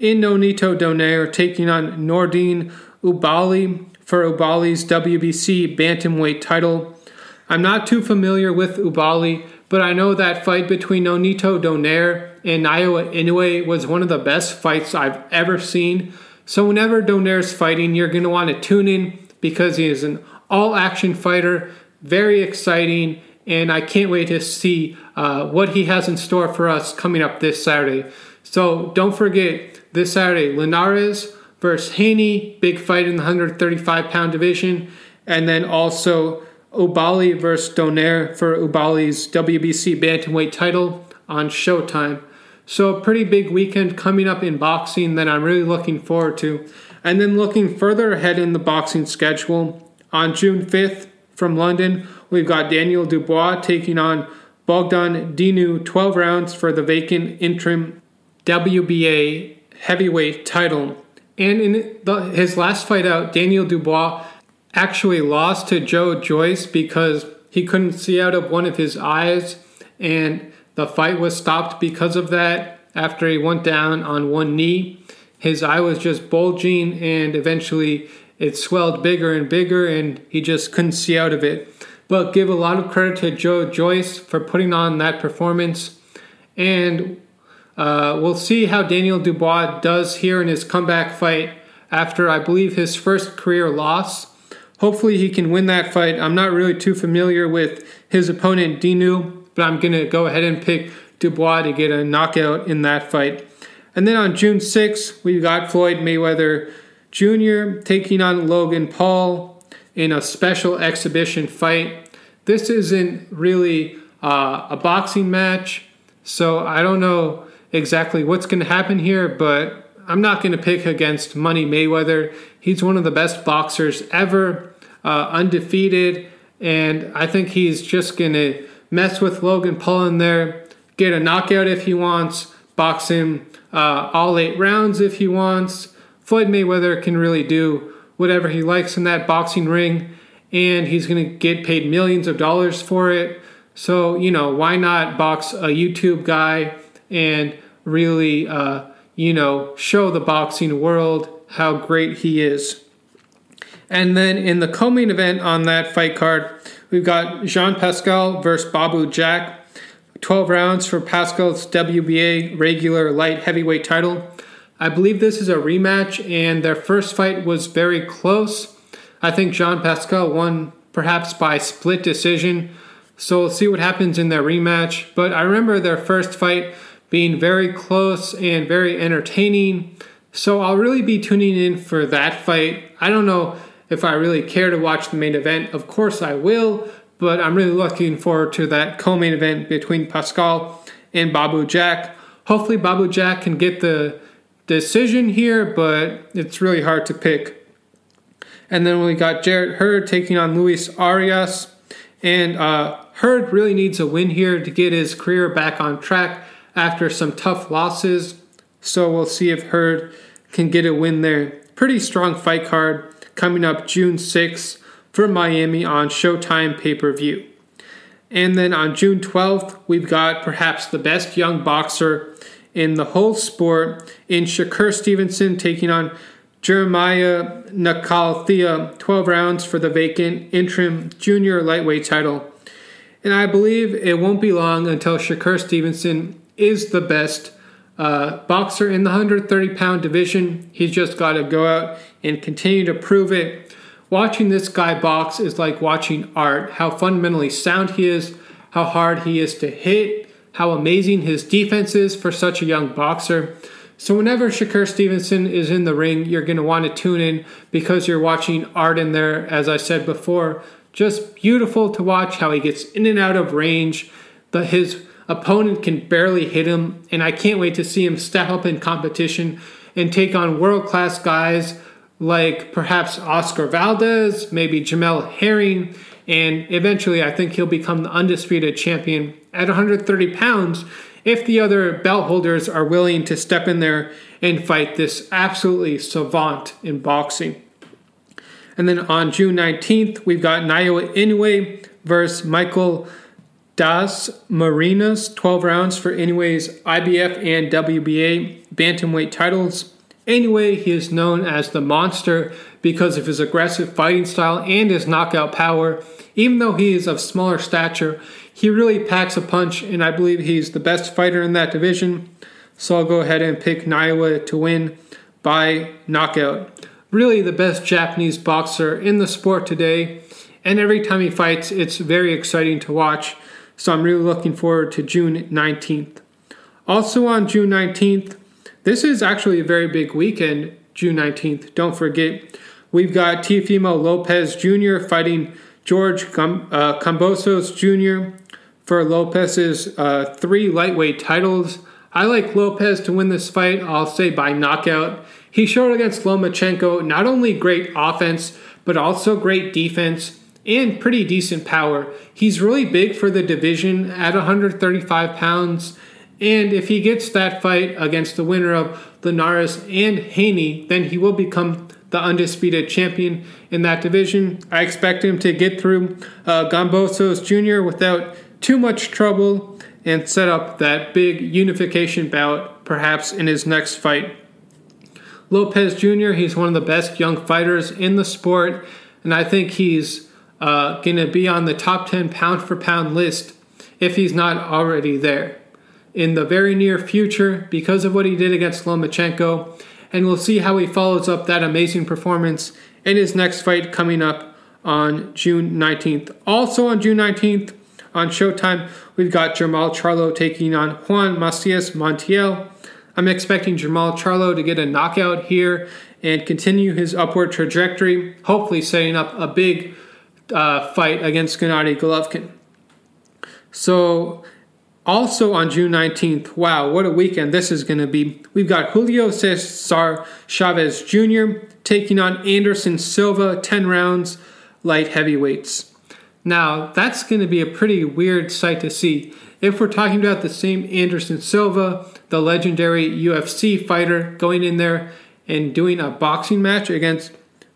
Speaker 1: in Nonito Donaire taking on Nordine Oubaali for Oubaali's WBC bantamweight title. I'm not too familiar with Oubaali, but I know that fight between Nonito Donaire and Naoya Inoue was one of the best fights I've ever seen. So whenever Donaire's fighting, you're going to want to tune in because he is an all-action fighter, very exciting, and I can't wait to see uh, what he has in store for us coming up this Saturday. So don't forget this Saturday, Linares versus Haney, big fight in the 135 pound division, and then also Oubaali versus Donaire for Oubaali's WBC bantamweight title on Showtime. So a pretty big weekend coming up in boxing that I'm really looking forward to. And then looking further ahead in the boxing schedule, on June 5th from London, we've got Daniel Dubois taking on Bogdan Dinu 12 rounds for the vacant interim WBA heavyweight title. And in the, his last fight out, Daniel Dubois actually lost to Joe Joyce because he couldn't see out of one of his eyes, and the fight was stopped because of that after he went down on one knee. His eye was just bulging, and eventually it swelled bigger and bigger, and he just couldn't see out of it. But give a lot of credit to Joe Joyce for putting on that performance. And uh, we'll see how Daniel Dubois does here in his comeback fight after, I believe, his first career loss. Hopefully, he can win that fight. I'm not really too familiar with his opponent, Dinu, but I'm going to go ahead and pick Dubois to get a knockout in that fight. And then on June 6th, we've got Floyd Mayweather Jr. taking on Logan Paul in a special exhibition fight. This isn't really uh, a boxing match, so I don't know exactly what's going to happen here, but I'm not going to pick against Money Mayweather. He's one of the best boxers ever, uh, undefeated, and I think he's just going to mess with Logan Paul in there, get a knockout if he wants, box him uh, all eight rounds if he wants. Floyd Mayweather can really do whatever he likes in that boxing ring, and he's going to get paid millions of dollars for it. So, you know, why not box a YouTube guy and really, uh, you know, show the boxing world how great he is. And then in the co-main event on that fight card, we've got Jean Pascal versus Badou Jack. 12 rounds for Pascal's WBA regular light heavyweight title. I believe this is a rematch, and their first fight was very close. I think Jean Pascal won perhaps by split decision. So we'll see what happens in their rematch. But I remember their first fight being very close and very entertaining. So I'll really be tuning in for that fight. I don't know if I really care to watch the main event. Of course I will, but I'm really looking forward to that co-main event between Pascal and Badou Jack. Hopefully Badou Jack can get the decision here, but it's really hard to pick. And then we got Jarrett Hurd taking on Luis Arias. And uh, Hurd really needs a win here to get his career back on track after some tough losses. So we'll see if Hurd can get a win there. Pretty strong fight card coming up June 6th for Miami on Showtime pay per view. And then on June 12th, we've got perhaps the best young boxer in the whole sport in Shakur Stevenson taking on Jeremiah Nakathila 12 rounds for the vacant interim junior lightweight title. And I believe it won't be long until Shakur Stevenson is the best uh, boxer in the 130 pound division. He's just got to go out and continue to prove it. Watching this guy box is like watching art. How fundamentally sound he is, how hard he is to hit, how amazing his defense is for such a young boxer. So, whenever Shakur Stevenson is in the ring, you're going to want to tune in because you're watching art in there, as I said before. Just beautiful to watch how he gets in and out of range. The, his opponent can barely hit him, and I can't wait to see him step up in competition and take on world class guys like perhaps Oscar Valdez, maybe Jamel Herring, and eventually I think he'll become the undisputed champion at 130 pounds if the other belt holders are willing to step in there and fight this absolutely savant in boxing. And then on June 19th, we've got Naoya Inoue versus Michael Das Marinas, 12 rounds for Inoue's IBF and WBA bantamweight titles. Anyway, he is known as the Monster because of his aggressive fighting style and his knockout power. Even though he is of smaller stature, he really packs a punch, and I believe he's the best fighter in that division. So I'll go ahead and pick Naoya to win by knockout. Really, the best Japanese boxer in the sport today, and every time he fights, it's very exciting to watch. So I'm really looking forward to June 19th. Also on June 19th, this is actually a very big weekend, June 19th. Don't forget, we've got Teofimo Lopez Jr. fighting George uh, Kambosos Jr. for Lopez's uh, three lightweight titles. I like Lopez to win this fight, I'll say by knockout. He showed against Lomachenko not only great offense, but also great defense and pretty decent power. He's really big for the division at 135 pounds. And if he gets that fight against the winner of Linares and Haney, then he will become the undisputed champion in that division. I expect him to get through uh, Jr. without too much trouble and set up that big unification bout perhaps in his next fight. Lopez Jr., he's one of the best young fighters in the sport, and I think he's uh, going to be on the top 10 pound for pound list if he's not already there in the very near future because of what he did against Lomachenko. And we'll see how he follows up that amazing performance in his next fight coming up on June 19th. Also on June 19th, on Showtime, we've got Jermall Charlo taking on Juan Macias Montiel. I'm expecting Jermall Charlo to get a knockout here and continue his upward trajectory, hopefully setting up a big uh, fight against Gennady Golovkin. So also on June 19th, wow, what a weekend this is going to be. We've got Julio Cesar Chavez Jr. taking on Anderson Silva, 10 rounds, light heavyweights. Now, that's going to be a pretty weird sight to see. If we're talking about the same Anderson Silva, the legendary UFC fighter, going in there and doing a boxing match against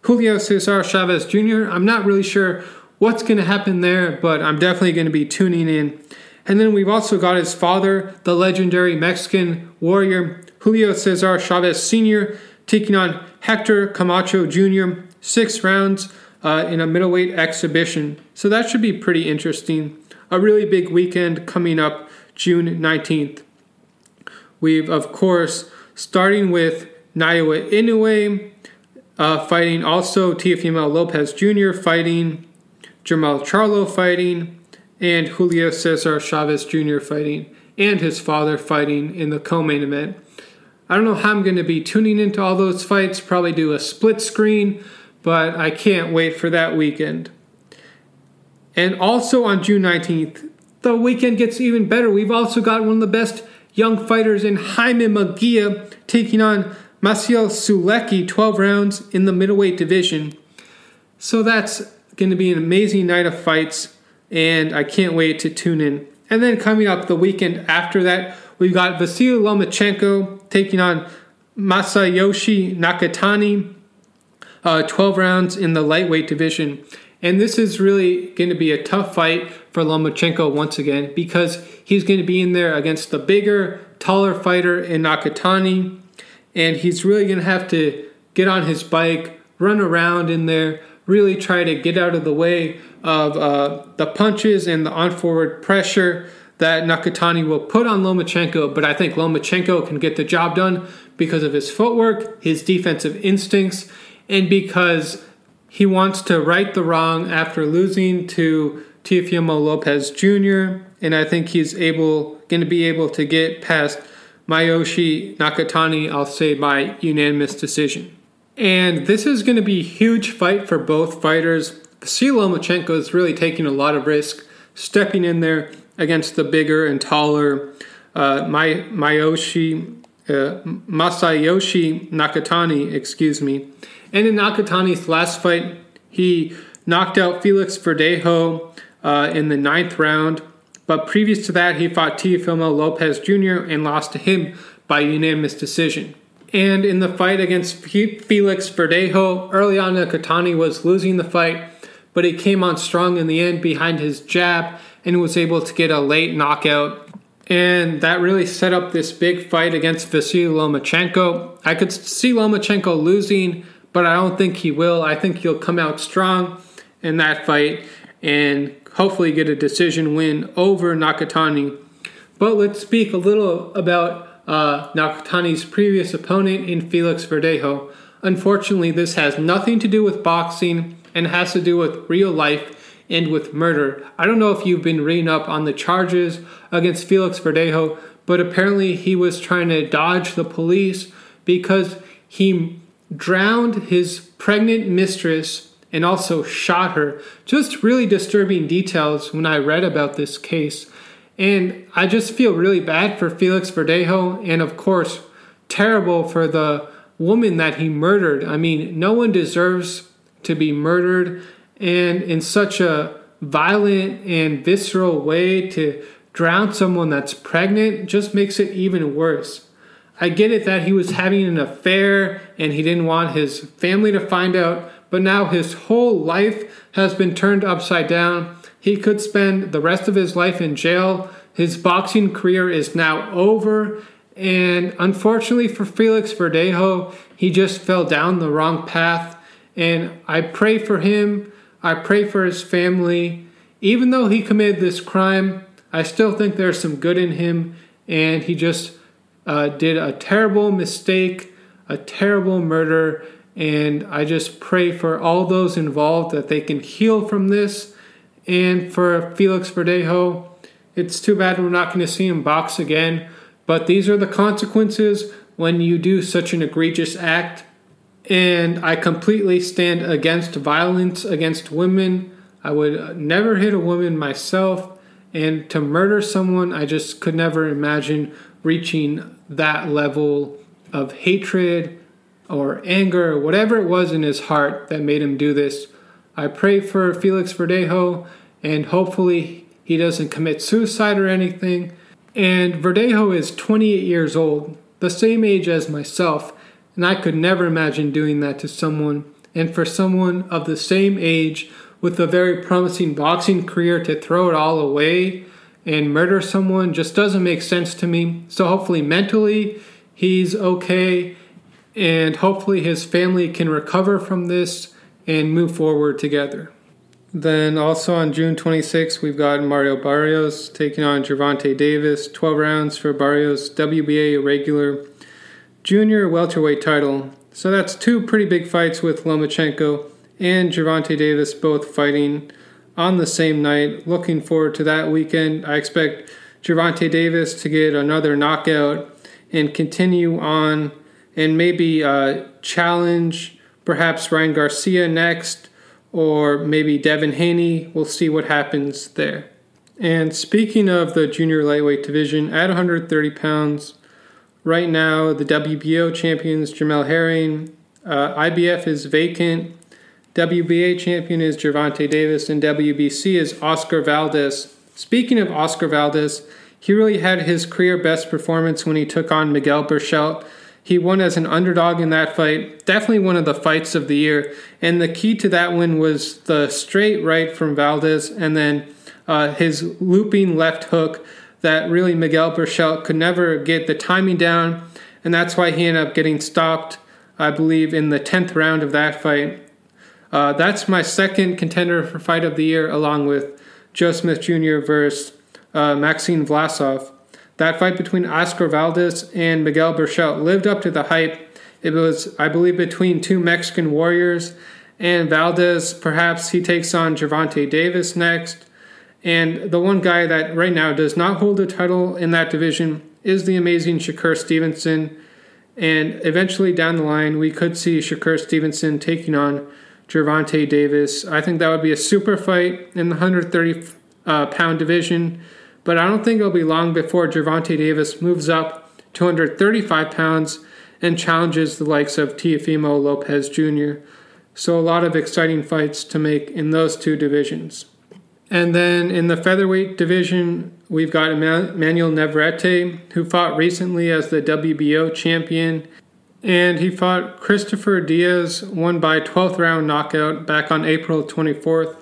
Speaker 1: Julio Cesar Chavez Jr., I'm not really sure what's going to happen there, but I'm definitely going to be tuning in and then we've also got his father, the legendary Mexican warrior Julio Cesar Chavez Sr., taking on Hector Camacho Jr., six rounds uh, in a middleweight exhibition. So that should be pretty interesting. A really big weekend coming up June 19th. We've, of course, starting with Naoya Inoue uh, fighting, also Teofimo Lopez Jr. fighting, Jermall Charlo fighting, and Julio Cesar Chavez Jr. fighting, and his father fighting in the co main event. I don't know how I'm going to be tuning into all those fights, probably do a split screen, but I can't wait for that weekend. And also on June 19th, the weekend gets even better. We've also got one of the best young fighters in Jaime Munguia taking on Maciej Sulecki, 12 rounds in the middleweight division. So that's going to be an amazing night of fights and I can't wait to tune in. And then coming up the weekend after that, we've got Vasily Lomachenko taking on Masayoshi Nakatani, uh, 12 rounds in the lightweight division. And this is really going to be a tough fight for Lomachenko once again because he's going to be in there against the bigger, taller fighter in Nakatani. And he's really going to have to get on his bike, run around in there, really try to get out of the way of uh, the punches and the on forward pressure that Nakatani will put on Lomachenko. But I think Lomachenko can get the job done because of his footwork, his defensive instincts, and because he wants to right the wrong after losing to Teofimo Lopez Jr. And I think he's able, going to be able to get past Masayoshi Nakatani, I'll say by unanimous decision. And this is going to be a huge fight for both fighters. Vasily Lomachenko is really taking a lot of risk, stepping in there against the bigger and taller uh, Mayoshi, uh, Masayoshi Nakatani, excuse me. And in Nakatani's last fight, he knocked out Felix Verdejo uh, in the ninth round. But previous to that, he fought Teofimo Lopez Jr. and lost to him by unanimous decision. And in the fight against Felix Verdejo, early on, Nakatani was losing the fight, but he came on strong in the end behind his jab and was able to get a late knockout. And that really set up this big fight against Vasily Lomachenko. I could see Lomachenko losing, but I don't think he will. I think he'll come out strong in that fight and hopefully get a decision win over Nakatani. But let's speak a little about uh, Nakatani's previous opponent in Felix Verdejo. Unfortunately, this has nothing to do with boxing and has to do with real life and with murder. I don't know if you've been reading up on the charges against Felix Verdejo, but apparently he was trying to dodge the police because he drowned his pregnant mistress and also shot her. Just really disturbing details when I read about this case. And I just feel really bad for Felix Verdejo and, of course, terrible for the woman that he murdered. I mean, no one deserves to be murdered and in such a violent and visceral way to drown someone that's pregnant just makes it even worse. I get it that he was having an affair and he didn't want his family to find out, but now his whole life has been turned upside down. He could spend the rest of his life in jail. His boxing career is now over. And unfortunately for Felix Verdejo, he just fell down the wrong path. And I pray for him. I pray for his family. Even though he committed this crime, I still think there's some good in him. And he just uh, did a terrible mistake, a terrible murder, and I just pray for all those involved that they can heal from this. And for Felix Verdejo, it's too bad we're not going to see him box again. But these are the consequences when you do such an egregious act. And I completely stand against violence against women. I would never hit a woman myself. And to murder someone, I just could never imagine reaching that level of hatred or anger or whatever it was in his heart that made him do this. I pray for Felix Verdejo and hopefully he doesn't commit suicide or anything. And Verdejo is 28 years old, the same age as myself, and I could never imagine doing that to someone. And for someone of the same age with a very promising boxing career to throw it all away and murder someone just doesn't make sense to me. So hopefully mentally he's okay and hopefully his family can recover from this and move forward together. Then also on June 26th, we've got Mario Barrios taking on Gervonta Davis. 12 rounds for Barrios, WBA regular junior welterweight title. So that's two pretty big fights with Lomachenko and Gervonta Davis both fighting on the same night. Looking forward to that weekend. I expect Gervonta Davis to get another knockout and continue on and maybe uh, challenge perhaps Ryan Garcia next or maybe Devin Haney. We'll see what happens there. And speaking of the junior lightweight division, at 130 pounds, right now the WBO champions Jamel Herring, uh, IBF is vacant. WBA champion is Gervonta Davis, and WBC is Oscar Valdez. Speaking of Oscar Valdez, he really had his career best performance when he took on Miguel Berchelt he won as an underdog in that fight. Definitely one of the fights of the year. And the key to that win was the straight right from Valdez and then uh, his looping left hook that really Miguel Berchelt could never get the timing down. And that's why he ended up getting stopped I believe, in the 10th round of that fight. Uh, that's my second contender for fight of the year, along with Joe Smith Jr. versus uh, Maxime Vlasov. That fight between Oscar Valdez and Miguel Berchelt lived up to the hype. It was, I believe, between two Mexican warriors, and Valdez, perhaps he takes on Gervonta Davis next. And the one guy that right now does not hold a title in that division is the amazing Shakur Stevenson. And eventually down the line, we could see Shakur Stevenson taking on Gervonta Davis. I think that would be a super fight in the 130 uh, pound division, but I don't think it'll be long before Gervonta Davis moves up 235 pounds and challenges the likes of Teofimo Lopez Jr. So, a lot of exciting fights to make in those two divisions. And then in the featherweight division, we've got Emmanuel Navarrete, who fought recently as the WBO champion and he fought Christopher Diaz, won by 12th round knockout back on April 24th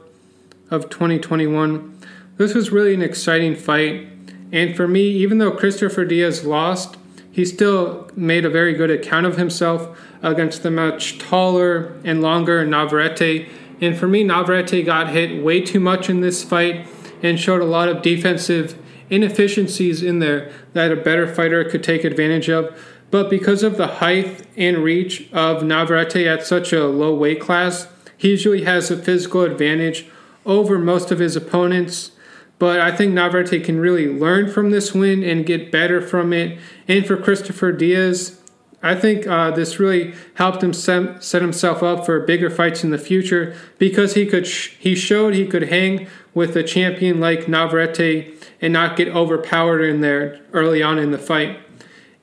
Speaker 1: of 2021. This was really an exciting fight, and for me, even though Christopher Diaz lost, he still made a very good account of himself against the much taller and longer Navarrete. And for me, Navarrete got hit way too much in this fight and showed a lot of defensive inefficiencies in there that a better fighter could take advantage of. But because of the height and reach of Navarrete at such a low weight class, he usually has a physical advantage over most of his opponents. But I think Navarrete can really learn from this win and get better from it. And for Christopher Diaz, I think uh, this really helped him set, set, himself up for bigger fights in the future because he could sh- he showed he could hang with a champion like Navarrete and not get overpowered in there early on in the fight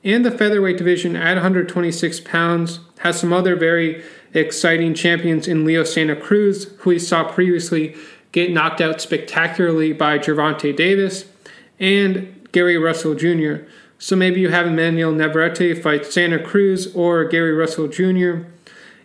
Speaker 1: and the featherweight division at 126 pounds has some other very exciting champions in Leo Santa Cruz, who we saw previously get knocked out spectacularly by Gervonta Davis, and Gary Russell Jr. So maybe you have Emmanuel Navarrete fight Santa Cruz or Gary Russell Jr.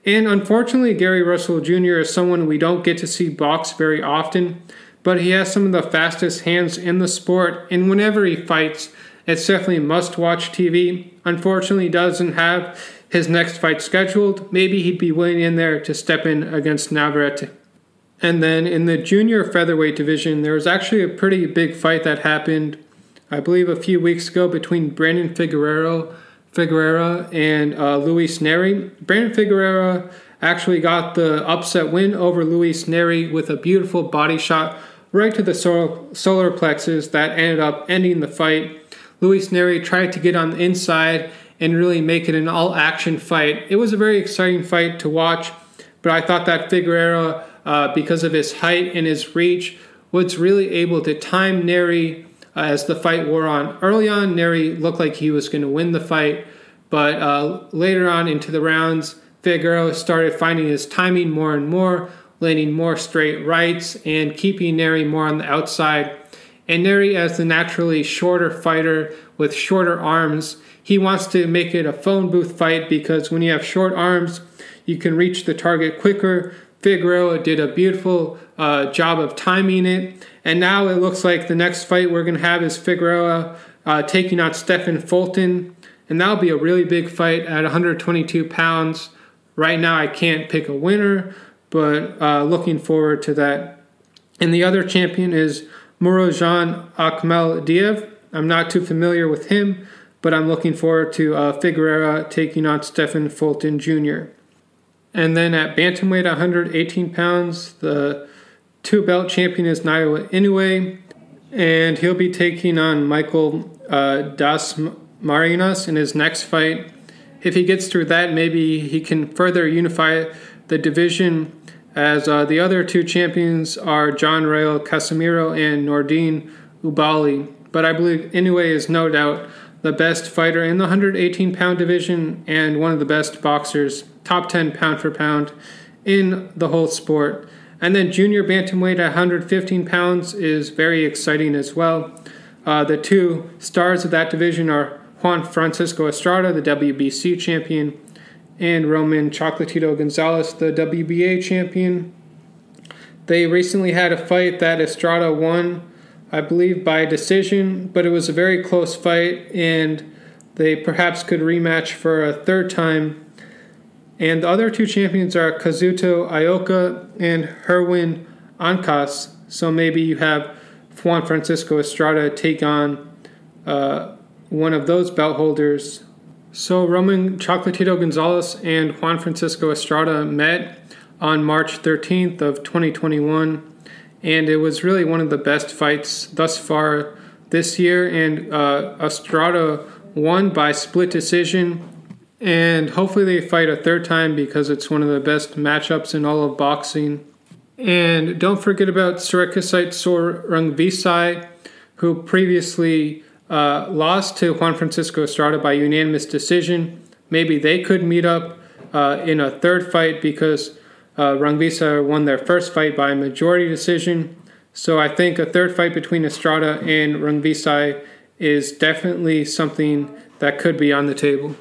Speaker 1: And unfortunately, Gary Russell Jr. is someone we don't get to see box very often, but he has some of the fastest hands in the sport, and whenever he fights, it's definitely must watch TV. Unfortunately, doesn't have his next fight scheduled. Maybe he'd be willing in there to step in against Navarrete. And then in the junior featherweight division, there was actually a pretty big fight that happened, I believe, a few weeks ago between Brandon Figueroa, Figueroa and uh, Luis Nery. Brandon Figueroa actually got the upset win over Luis Nery with a beautiful body shot right to the solar plexus that ended up ending the fight. Luis Nery tried to get on the inside and really make it an all action fight. It was a very exciting fight to watch, but I thought that Figueroa, uh, because of his height and his reach, was really able to time Nery uh, as the fight wore on. Early on, Nery looked like he was going to win the fight, but uh, later on into the rounds, Figueroa started finding his timing more and more, landing more straight rights and keeping Nery more on the outside. And Nery, as the naturally shorter fighter with shorter arms, he wants to make it a phone booth fight because when you have short arms, you can reach the target quicker. Figueroa did a beautiful uh, job of timing it. And now it looks like the next fight we're going to have is Figueroa uh, taking on Stephen Fulton. And that'll be a really big fight at 122 pounds. Right now, I can't pick a winner, but uh, looking forward to that. And the other champion is Murodjon Akhmadiev. I'm not too familiar with him, but I'm looking forward to uh, Figueroa taking on Stephen Fulton Jr. And then at bantamweight 118 pounds, the two belt champion is Naoya Inoue, and he'll be taking on Michael uh, Das Marinas in his next fight. If he gets through that, maybe he can further unify the division as uh, the other two champions are John Riel Casimero and Nordine Oubaali. But I believe Inoue is no doubt the best fighter in the 118 pound division and one of the best boxers, top 10 pound for pound in the whole sport. And then junior bantamweight at 115 pounds is very exciting as well. Uh, the two stars of that division are Juan Francisco Estrada, the WBC champion, and Roman Chocolatito Gonzalez, the WBA champion. They recently had a fight that Estrada won, I believe, by decision, but it was a very close fight, and they perhaps could rematch for a third time. And the other two champions are Kazuto Ioka and Herwin Ancas. So maybe you have Juan Francisco Estrada take on uh, one of those belt holders. So Roman Chocolatito Gonzalez and Juan Francisco Estrada met on March 13th of 2021, and it was really one of the best fights thus far this year. And uh, Estrada won by split decision, and hopefully they fight a third time because it's one of the best matchups in all of boxing. And don't forget about Srisaket Sor Rungvisai, who previously uh, lost to Juan Francisco Estrada by unanimous decision. Maybe they could meet up uh, in a third fight because uh, Rungvisai won their first fight by majority decision. So I think a third fight between Estrada and Rungvisai is definitely something that could be on the table.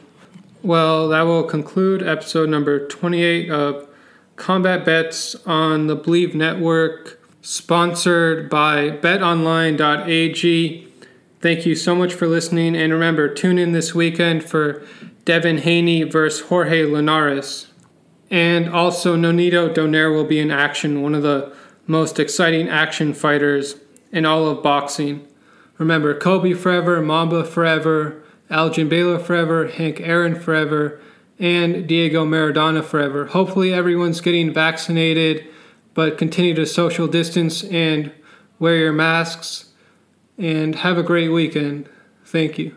Speaker 1: Well, that will conclude episode number 28 of Combat Bets on the Bleav Network, sponsored by betonline.ag. Thank you so much for listening, and remember, tune in this weekend for Devin Haney versus Jorge Linares. And also, Nonito Donaire will be in action, one of the most exciting action fighters in all of boxing. Remember, Kobe forever, Mamba forever, Elgin Baylor forever, Hank Aaron forever, and Diego Maradona forever. Hopefully, everyone's getting vaccinated, but continue to social distance and wear your masks. And have a great weekend. Thank you.